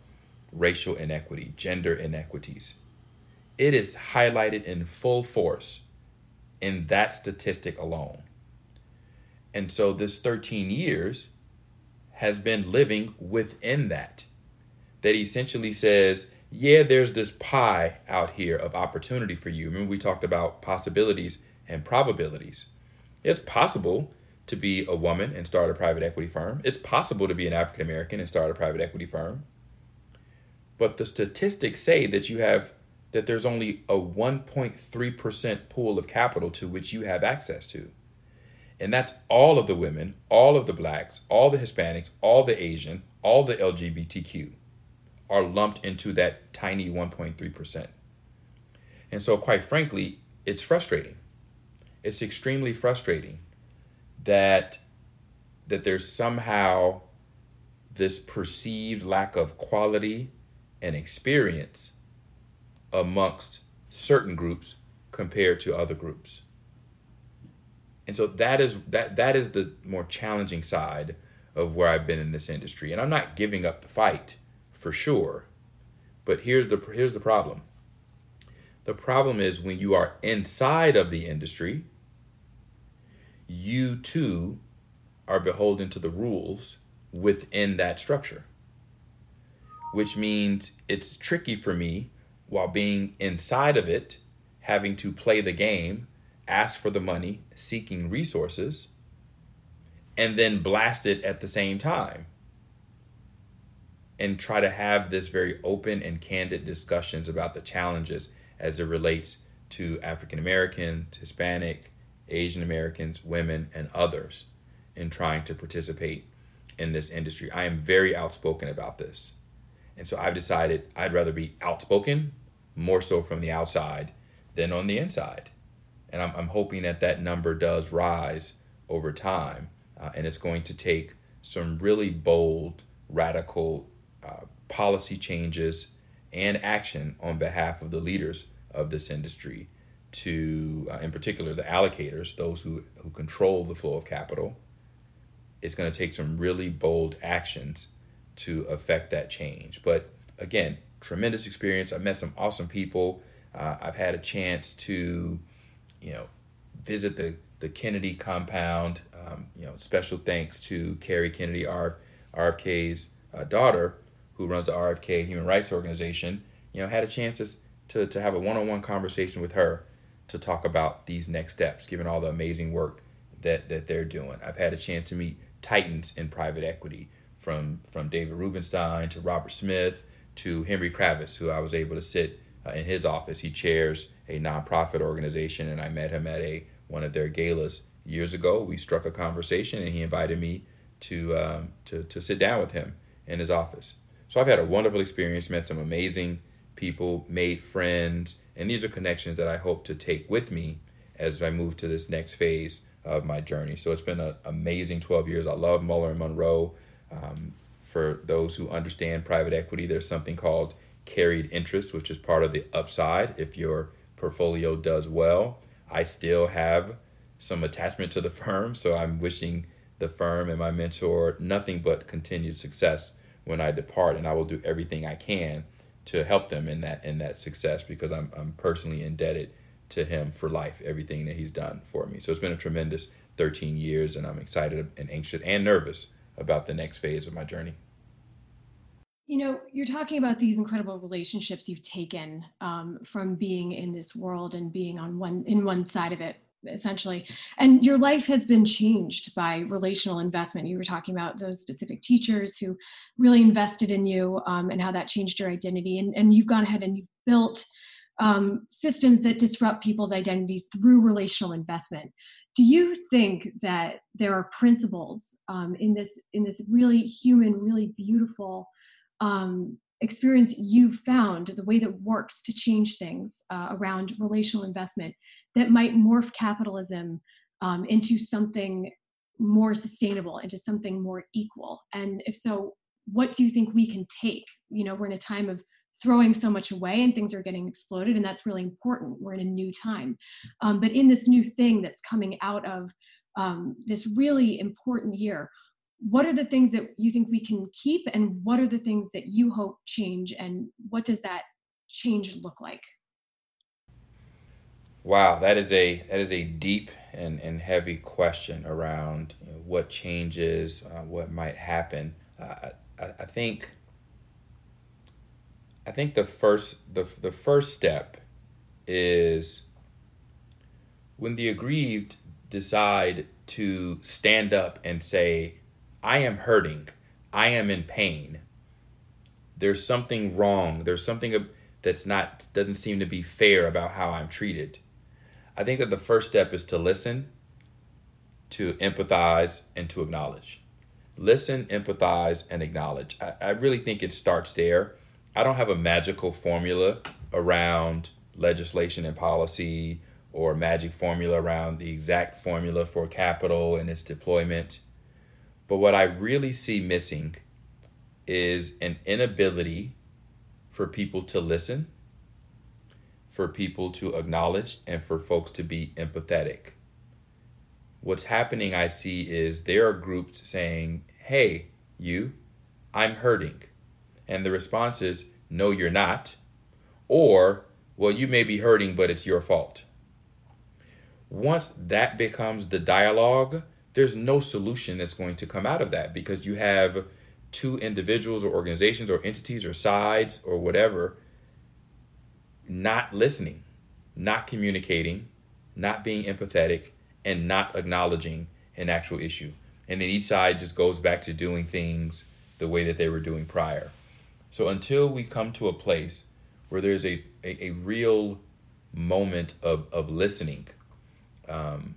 racial inequity, gender inequities, it is highlighted in full force in that statistic alone. And so this 13 years has been living within that. That essentially says, yeah, there's this pie out here of opportunity for you. Remember, we talked about possibilities and probabilities. It's possible to be a woman and start a private equity firm. It's possible to be an African American and start a private equity firm. But the statistics say that you have that there's only a 1.3% pool of capital to which you have access to. And that's all of the women, all of the blacks, all the Hispanics, all the Asian, all the LGBTQ are lumped into that tiny 1.3%. And so, quite frankly, it's frustrating. It's extremely frustrating that that there's somehow this perceived lack of quality and experience amongst certain groups compared to other groups. And so that is that that is the more challenging side of where I've been in this industry. And I'm not giving up the fight for sure. But here's the here's the problem. The problem is when you are inside of the industry, you too are beholden to the rules within that structure. Which means it's tricky for me while being inside of it, having to play the game ask for the money, seeking resources, and then blast it at the same time. And try to have this very open and candid discussions about the challenges as it relates to African Americans, Hispanic, Asian Americans, women, and others in trying to participate in this industry. I am very outspoken about this. And so I've decided I'd rather be outspoken more so from the outside than on the inside and I'm, I'm hoping that that number does rise over time. Uh, and it's going to take some really bold, radical uh, policy changes and action on behalf of the leaders of this industry to, uh, in particular, the allocators, those who, who control the flow of capital. It's going to take some really bold actions to affect that change. But again, tremendous experience. I've met some awesome people. Uh, I've had a chance to you know, visit the, the Kennedy compound. Um, you know, special thanks to Kerry Kennedy, RF, RFK's uh, daughter, who runs the RFK Human Rights Organization. You know, had a chance to, to, to have a one-on-one conversation with her to talk about these next steps, given all the amazing work that, that they're doing. I've had a chance to meet titans in private equity, from from David Rubenstein to Robert Smith to Henry Kravis, who I was able to sit uh, in his office. He chairs a nonprofit organization, and I met him at a one of their galas years ago. We struck a conversation, and he invited me to um, to to sit down with him in his office. So I've had a wonderful experience, met some amazing people, made friends, and these are connections that I hope to take with me as I move to this next phase of my journey. So it's been an amazing 12 years. I love Muller and Monroe. Um, for those who understand private equity, there's something called carried interest, which is part of the upside if you're portfolio does well. I still have some attachment to the firm, so I'm wishing the firm and my mentor nothing but continued success when I depart, and I will do everything I can to help them in that in that success because I'm I'm personally indebted to him for life, everything that he's done for me. So it's been a tremendous 13 years, and I'm excited and anxious and nervous about the next phase of my journey. You know, you're talking about these incredible relationships you've taken um, from being in this world and being on one in one side of it, essentially. And your life has been changed by relational investment. You were talking about those specific teachers who really invested in you um, and how that changed your identity. And, and you've gone ahead and you've built um, systems that disrupt people's identities through relational investment. Do you think that there are principles um, in this in this really human, really beautiful um, experience you've found, the way that works to change things uh, around relational investment that might morph capitalism um, into something more sustainable, into something more equal? And if so, what do you think we can take? You know, we're in a time of throwing so much away and things are getting exploded, and that's really important. We're in a new time. Um, but in this new thing that's coming out of um, this really important year, what are the things that you think we can keep and what are the things that you hope change and what does that change look like? Wow that is a that is a deep and, and heavy question around you know, what changes uh, what might happen. Uh, I, I think i think the first the, the first step is when the aggrieved decide to stand up and say I am hurting. I am in pain. There's something wrong. There's something that's not doesn't seem to be fair about how I'm treated. I think that the first step is to listen, to empathize, and to acknowledge. Listen, empathize, and acknowledge. I, I really think it starts there. I don't have a magical formula around legislation and policy or magic formula around the exact formula for capital and its deployment. But what I really see missing is an inability for people to listen, for people to acknowledge, and for folks to be empathetic. What's happening, I see, is there are groups saying, Hey, you, I'm hurting. And the response is, No, you're not. Or, Well, you may be hurting, but it's your fault. Once that becomes the dialogue, there's no solution that's going to come out of that because you have two individuals or organizations or entities or sides or whatever not listening, not communicating, not being empathetic, and not acknowledging an actual issue. And then each side just goes back to doing things the way that they were doing prior. So until we come to a place where there's a, a, a real moment of, of listening, um,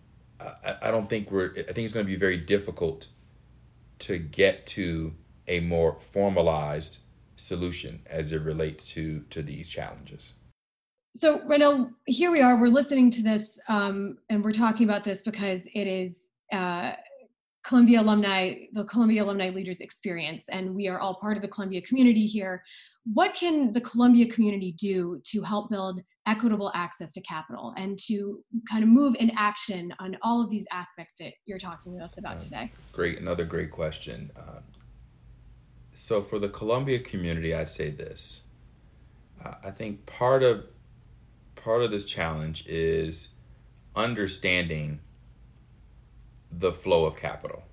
I, I don't think we're, I think it's going to be very difficult to get to a more formalized solution as it relates to, to these challenges. So, Rendel, here we are. We're listening to this, um, and we're talking about this because it is uh, Columbia alumni, the Columbia Alumni Leaders Experience, and we are all part of the Columbia community here. What can the Columbia community do to help build equitable access to capital and to kind of move in action on all of these aspects that you're talking with us about today? Great, another great question. Uh, so, for the Columbia community, I'd say this. Uh, I think part of part of this challenge is understanding the flow of capital.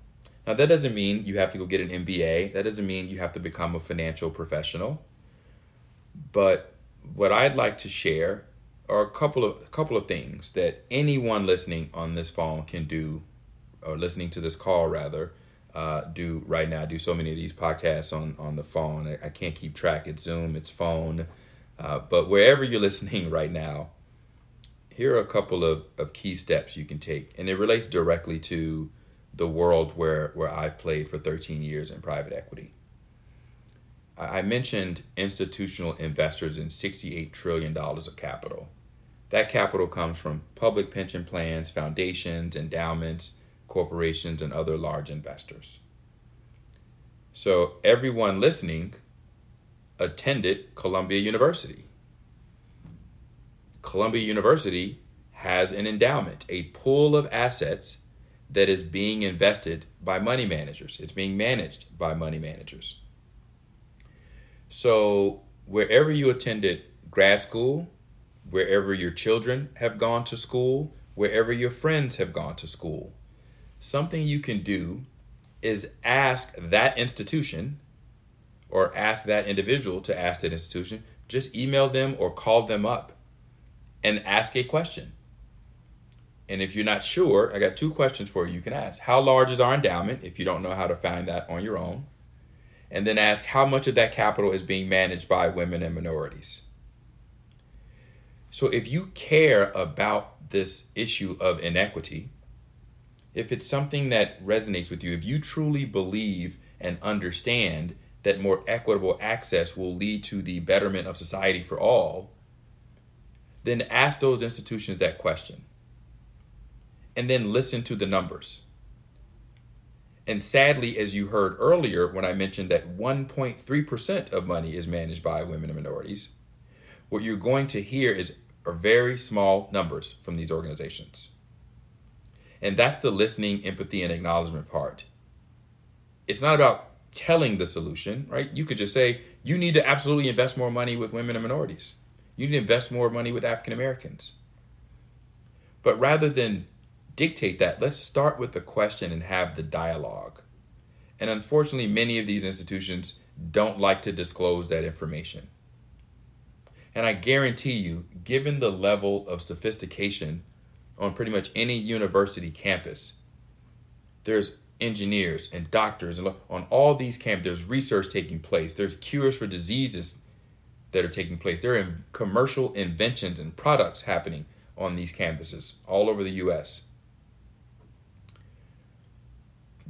Now, that doesn't mean you have to go get an MBA. That doesn't mean you have to become a financial professional. But what I'd like to share are a couple of a couple of things that anyone listening on this phone can do, or listening to this call rather, uh, do right now. I do so many of these podcasts on on the phone. I, I can't keep track. It's Zoom. It's phone. Uh, but wherever you're listening right now, here are a couple of, of key steps you can take. And it relates directly to the world where, where I've played for 13 years in private equity. I mentioned institutional investors in $68 trillion of capital. That capital comes from public pension plans, foundations, endowments, corporations, and other large investors. So, everyone listening attended Columbia University. Columbia University has an endowment, a pool of assets that is being invested by money managers. It's being managed by money managers. So, wherever you attended grad school, wherever your children have gone to school, wherever your friends have gone to school, something you can do is ask that institution or ask that individual to ask that institution, just email them or call them up and ask a question. And if you're not sure, I got two questions for you. You can ask How large is our endowment if you don't know how to find that on your own? And then ask How much of that capital is being managed by women and minorities? So if you care about this issue of inequity, if it's something that resonates with you, if you truly believe and understand that more equitable access will lead to the betterment of society for all, then ask those institutions that question. And then listen to the numbers. And sadly, as you heard earlier when I mentioned that 1.3% of money is managed by women and minorities, what you're going to hear is are very small numbers from these organizations. And that's the listening, empathy, and acknowledgement part. It's not about telling the solution, right? You could just say, you need to absolutely invest more money with women and minorities. You need to invest more money with African Americans. But rather than dictate that, let's start with the question and have the dialogue. And unfortunately, many of these institutions don't like to disclose that information. And I guarantee you, given the level of sophistication on pretty much any university campus, there's engineers and doctors and on all these camps there's research taking place there's cures for diseases that are taking place there are commercial inventions and products happening on these campuses all over the US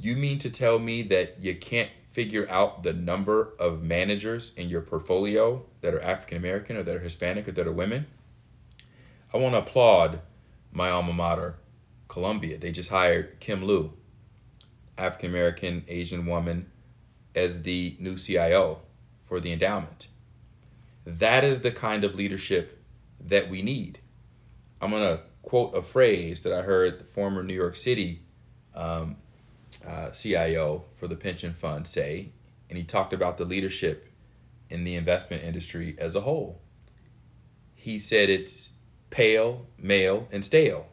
you mean to tell me that you can't figure out the number of managers in your portfolio that are African American or that are Hispanic or that are women I want to applaud my alma mater, Columbia. They just hired Kim Lew, African American Asian woman, as the new CIO for the endowment. That is the kind of leadership that we need. I'm going to quote a phrase that I heard the former New York City um, uh, CIO for the pension fund say, and he talked about the leadership in the investment industry as a whole. He said it's pale, male, and stale.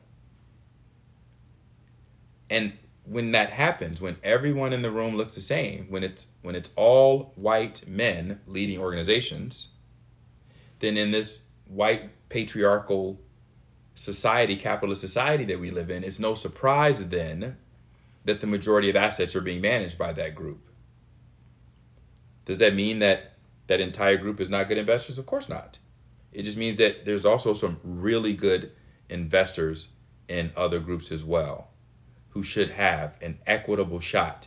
And when that happens, when everyone in the room looks the same, when it's when it's all white men leading organizations, then in this white patriarchal society, capitalist society that we live in, it's no surprise then that the majority of assets are being managed by that group. Does that mean that that entire group is not good investors? Of course not. It just means that there's also some really good investors in other groups as well who should have an equitable shot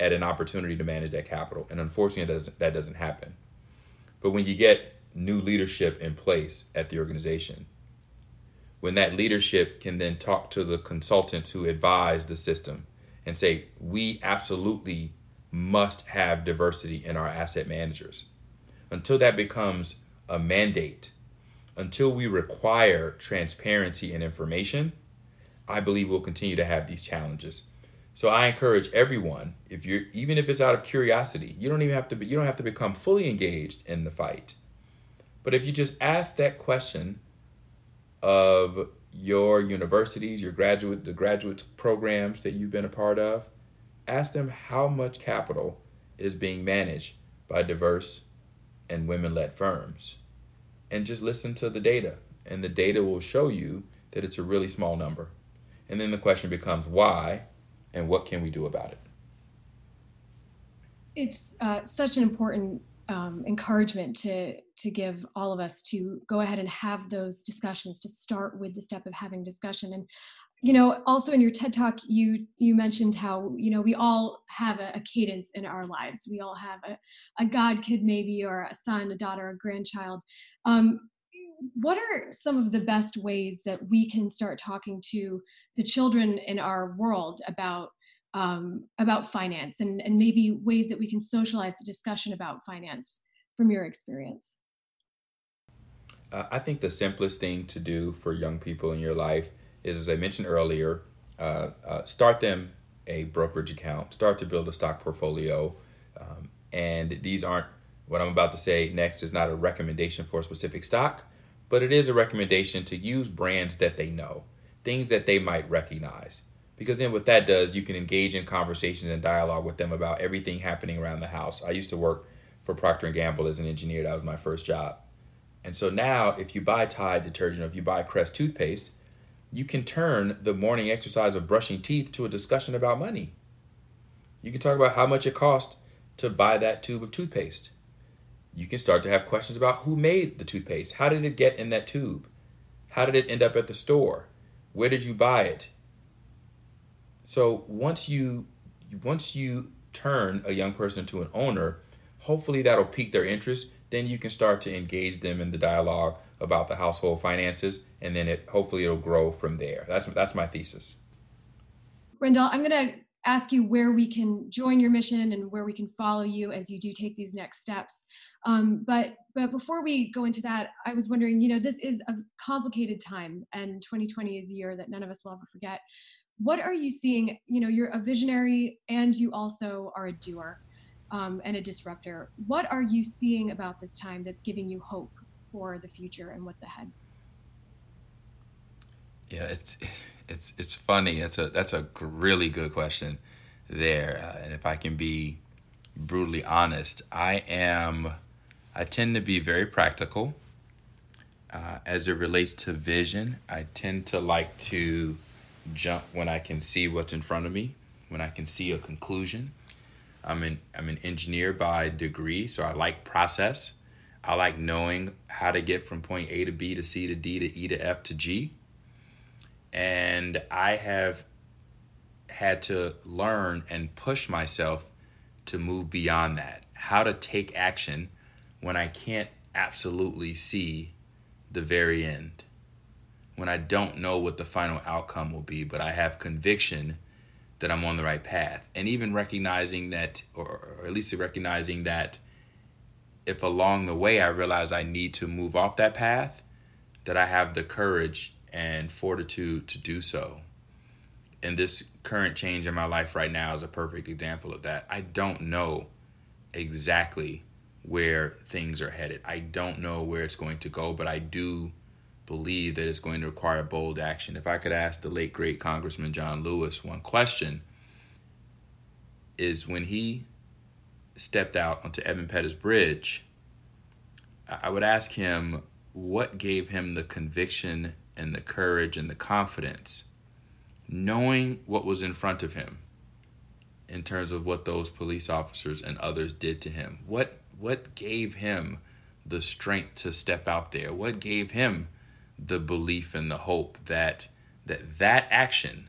at an opportunity to manage that capital. And unfortunately, that doesn't, that doesn't happen. But when you get new leadership in place at the organization, when that leadership can then talk to the consultants who advise the system and say, we absolutely must have diversity in our asset managers. Until that becomes a mandate, until we require transparency and information, I believe we'll continue to have these challenges. So I encourage everyone, if you're even if it's out of curiosity, you don't even have to be, you don't have to become fully engaged in the fight. But if you just ask that question of your universities, your graduate the graduate programs that you've been a part of, ask them how much capital is being managed by diverse and women-led firms. And just listen to the data, and the data will show you that it's a really small number. And then the question becomes why and what can we do about it? It's uh, such an important um, encouragement to to give all of us to go ahead and have those discussions to start with the step of having discussion. And you know also in your ted talk you you mentioned how you know we all have a, a cadence in our lives. We all have a, a god kid maybe or a son a daughter a grandchild. Um, what are some of the best ways that we can start talking to the children in our world about um, about finance and, and maybe ways that we can socialize the discussion about finance from your experience? Uh, I think the simplest thing to do for young people in your life is, as I mentioned earlier, uh, uh, start them a brokerage account, start to build a stock portfolio. Um, and these aren't what I'm about to say next is not a recommendation for a specific stock, but it is a recommendation to use brands that they know, things that they might recognize because then what that does you can engage in conversations and dialogue with them about everything happening around the house. I used to work for procter & gamble as an engineer. That was my first job. And so now if you buy tide detergent or if you buy crest toothpaste you can turn the morning exercise of brushing teeth to a discussion about money. You can talk about how much it cost to buy that tube of toothpaste. You can start to have questions about who made the toothpaste. How did it get in that tube? How did it end up at the store? Where did you buy it so once you once you turn a young person to an owner, hopefully that'll pique their interest. Then you can start to engage them in the dialogue about the household finances, and then it hopefully it'll grow from there. That's that's my thesis. Rendel, I'm going to ask you where we can join your mission and where we can follow you as you do take these next steps. Um, but but before we go into that, I was wondering, you know, this is a complicated time, and 2020 is a year that none of us will ever forget what are you seeing? You know you're a visionary and you also are a doer um, and a disruptor. What are you seeing about this time that's giving you hope for the future and what's ahead? Yeah it's it's it's funny. That's a that's a really good question there uh, and if i can be brutally honest i am i tend to be very practical. Uh, as it relates to vision i tend to like to jump when I can see what's in front of me, when I can see a conclusion. I'm an I'm an engineer by degree, so I like process. I like knowing how to get from point A to B to C to D to E to F to G. And I have had to learn and push myself to move beyond that. How to take action when I can't absolutely see the very end when I don't know what the final outcome will be, but I have conviction that I'm on the right path. And even recognizing that, or, or at least recognizing that if along the way I realize I need to move off that path, that I have the courage and fortitude to do so. And this current change in my life right now is a perfect example of that. I don't know exactly where things are headed. I don't know where it's going to go, but I do believe that it's going to require bold action. If I could ask the late great Congressman John Lewis one question, is when he stepped out onto Edmund Pettus Bridge, I would ask him what gave him the conviction and the courage and the confidence, knowing what was in front of him in terms of what those police officers and others did to him. What what gave him the strength to step out there? What gave him the belief and the hope that that that action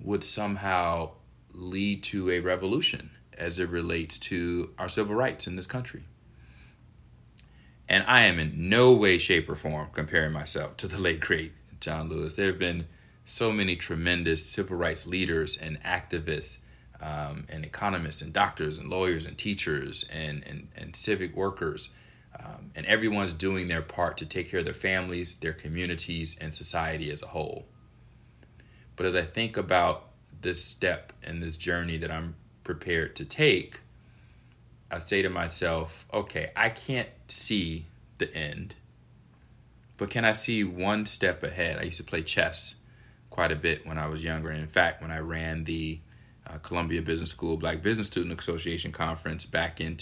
would somehow lead to a revolution as it relates to our civil rights in this country. And I am in no way, shape, or form comparing myself to the late, great John Lewis. There have been so many tremendous civil rights leaders and activists um, and economists and doctors and lawyers and teachers and, and, and civic workers. Um, and everyone's doing their part to take care of their families, their communities, and society as a whole. But as I think about this step and this journey that I'm prepared to take, I say to myself, okay, I can't see the end, but can I see one step ahead? I used to play chess quite a bit when I was younger. And in fact, when I ran the uh, Columbia Business School Black Business Student Association Conference back in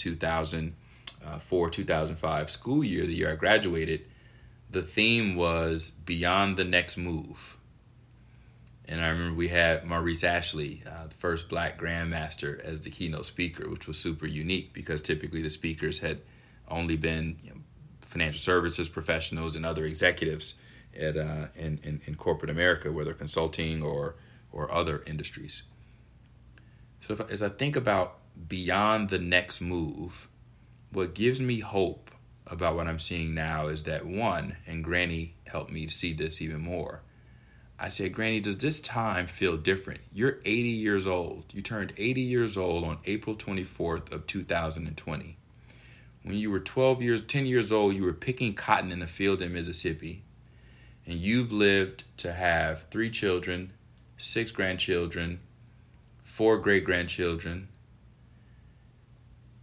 2004 2005 school year, the year I graduated, the theme was Beyond the Next Move. And I remember we had Maurice Ashley, uh, the first black grandmaster, as the keynote speaker, which was super unique because typically the speakers had only been you know, financial services professionals and other executives at uh, in, in, in corporate America, whether consulting or or other industries. So if, as I think about beyond the next move, what gives me hope about what I'm seeing now is that one, and Granny helped me see this even more I said, Granny, does this time feel different? You're 80 years old. You turned 80 years old on April 24th of 2020. When you were 12 years, 10 years old, you were picking cotton in a field in Mississippi. And you've lived to have three children, six grandchildren, four great grandchildren.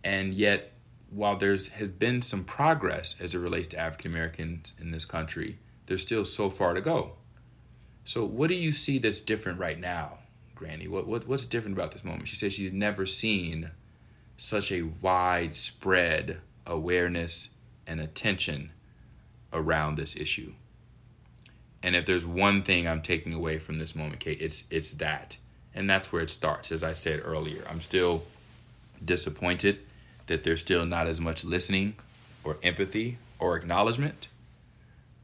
And yet, while there's has been some progress as it relates to African Americans in this country, there's still so far to go. So, what do you see that's different right now, Granny? What, what what's different about this moment? She says she's never seen such a widespread awareness and attention around this issue. And if there's one thing I'm taking away from this moment, Kate, it's it's that. And that's where it starts. As I said earlier, I'm still disappointed that there's still not as much listening or empathy or acknowledgement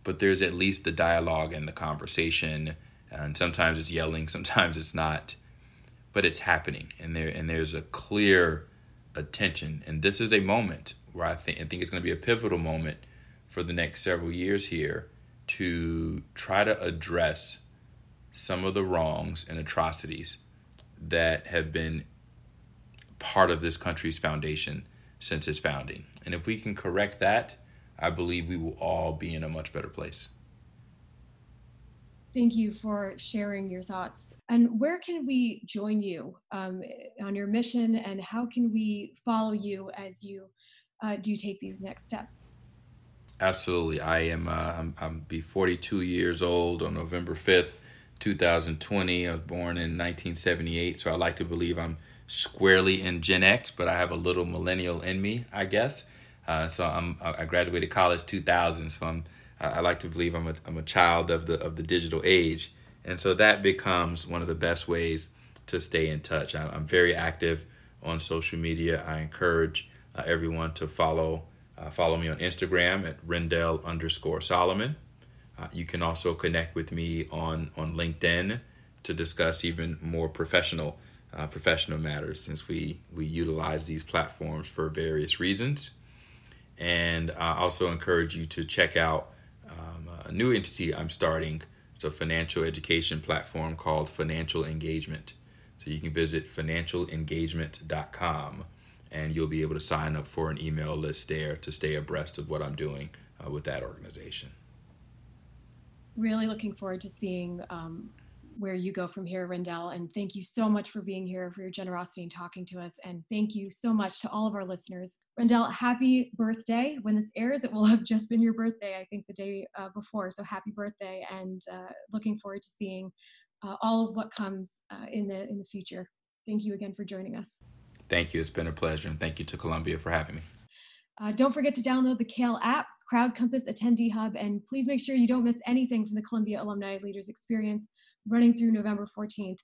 but there's at least the dialogue and the conversation. And sometimes it's yelling, sometimes it's not, but it's happening, and there and there's a clear attention. And this is a moment where I think I think it's going to be a pivotal moment for the next several years here to try to address some of the wrongs and atrocities that have been part of this country's foundation since its founding. And if we can correct that, I believe we will all be in a much better place. Thank you for sharing your thoughts. And where can we join you um, on your mission, and how can we follow you as you uh, do take these next steps? Absolutely, I am. Uh, I'm, I'm be 42 years old on November 5th, 2020. I was born in 1978, so I like to believe I'm squarely in Gen X, but I have a little millennial in me, I guess. Uh, so I'm I graduated college 2000. So I'm I like to believe I'm a I'm a child of the of the digital age, and so that becomes one of the best ways to stay in touch. I'm very active on social media. I encourage uh, everyone to follow uh, follow me on Instagram at Rendel underscore Solomon. Uh, you can also connect with me on on LinkedIn to discuss even more professional uh, professional matters since we we utilize these platforms for various reasons. And I also encourage you to check out um, a new entity I'm starting. It's a financial education platform called Financial Engagement. So you can visit financialengagement.com and you'll be able to sign up for an email list there to stay abreast of what I'm doing uh, with that organization. Really looking forward to seeing um, where you go from here, Rendel. And thank you so much for being here, for your generosity and talking to us. And thank you so much to all of our listeners. Rendel, happy birthday. When this airs, it will have just been your birthday, I think the day uh, before. So happy birthday and uh, looking forward to seeing uh, all of what comes uh, in, the, in the future. Thank you again for joining us. Thank you. It's been a pleasure. And thank you to Columbia for having me. Uh, don't forget to download the CALE app. Crowd Compass Attendee Hub, and please make sure you don't miss anything from the Columbia Alumni Leaders Experience running through November 14th.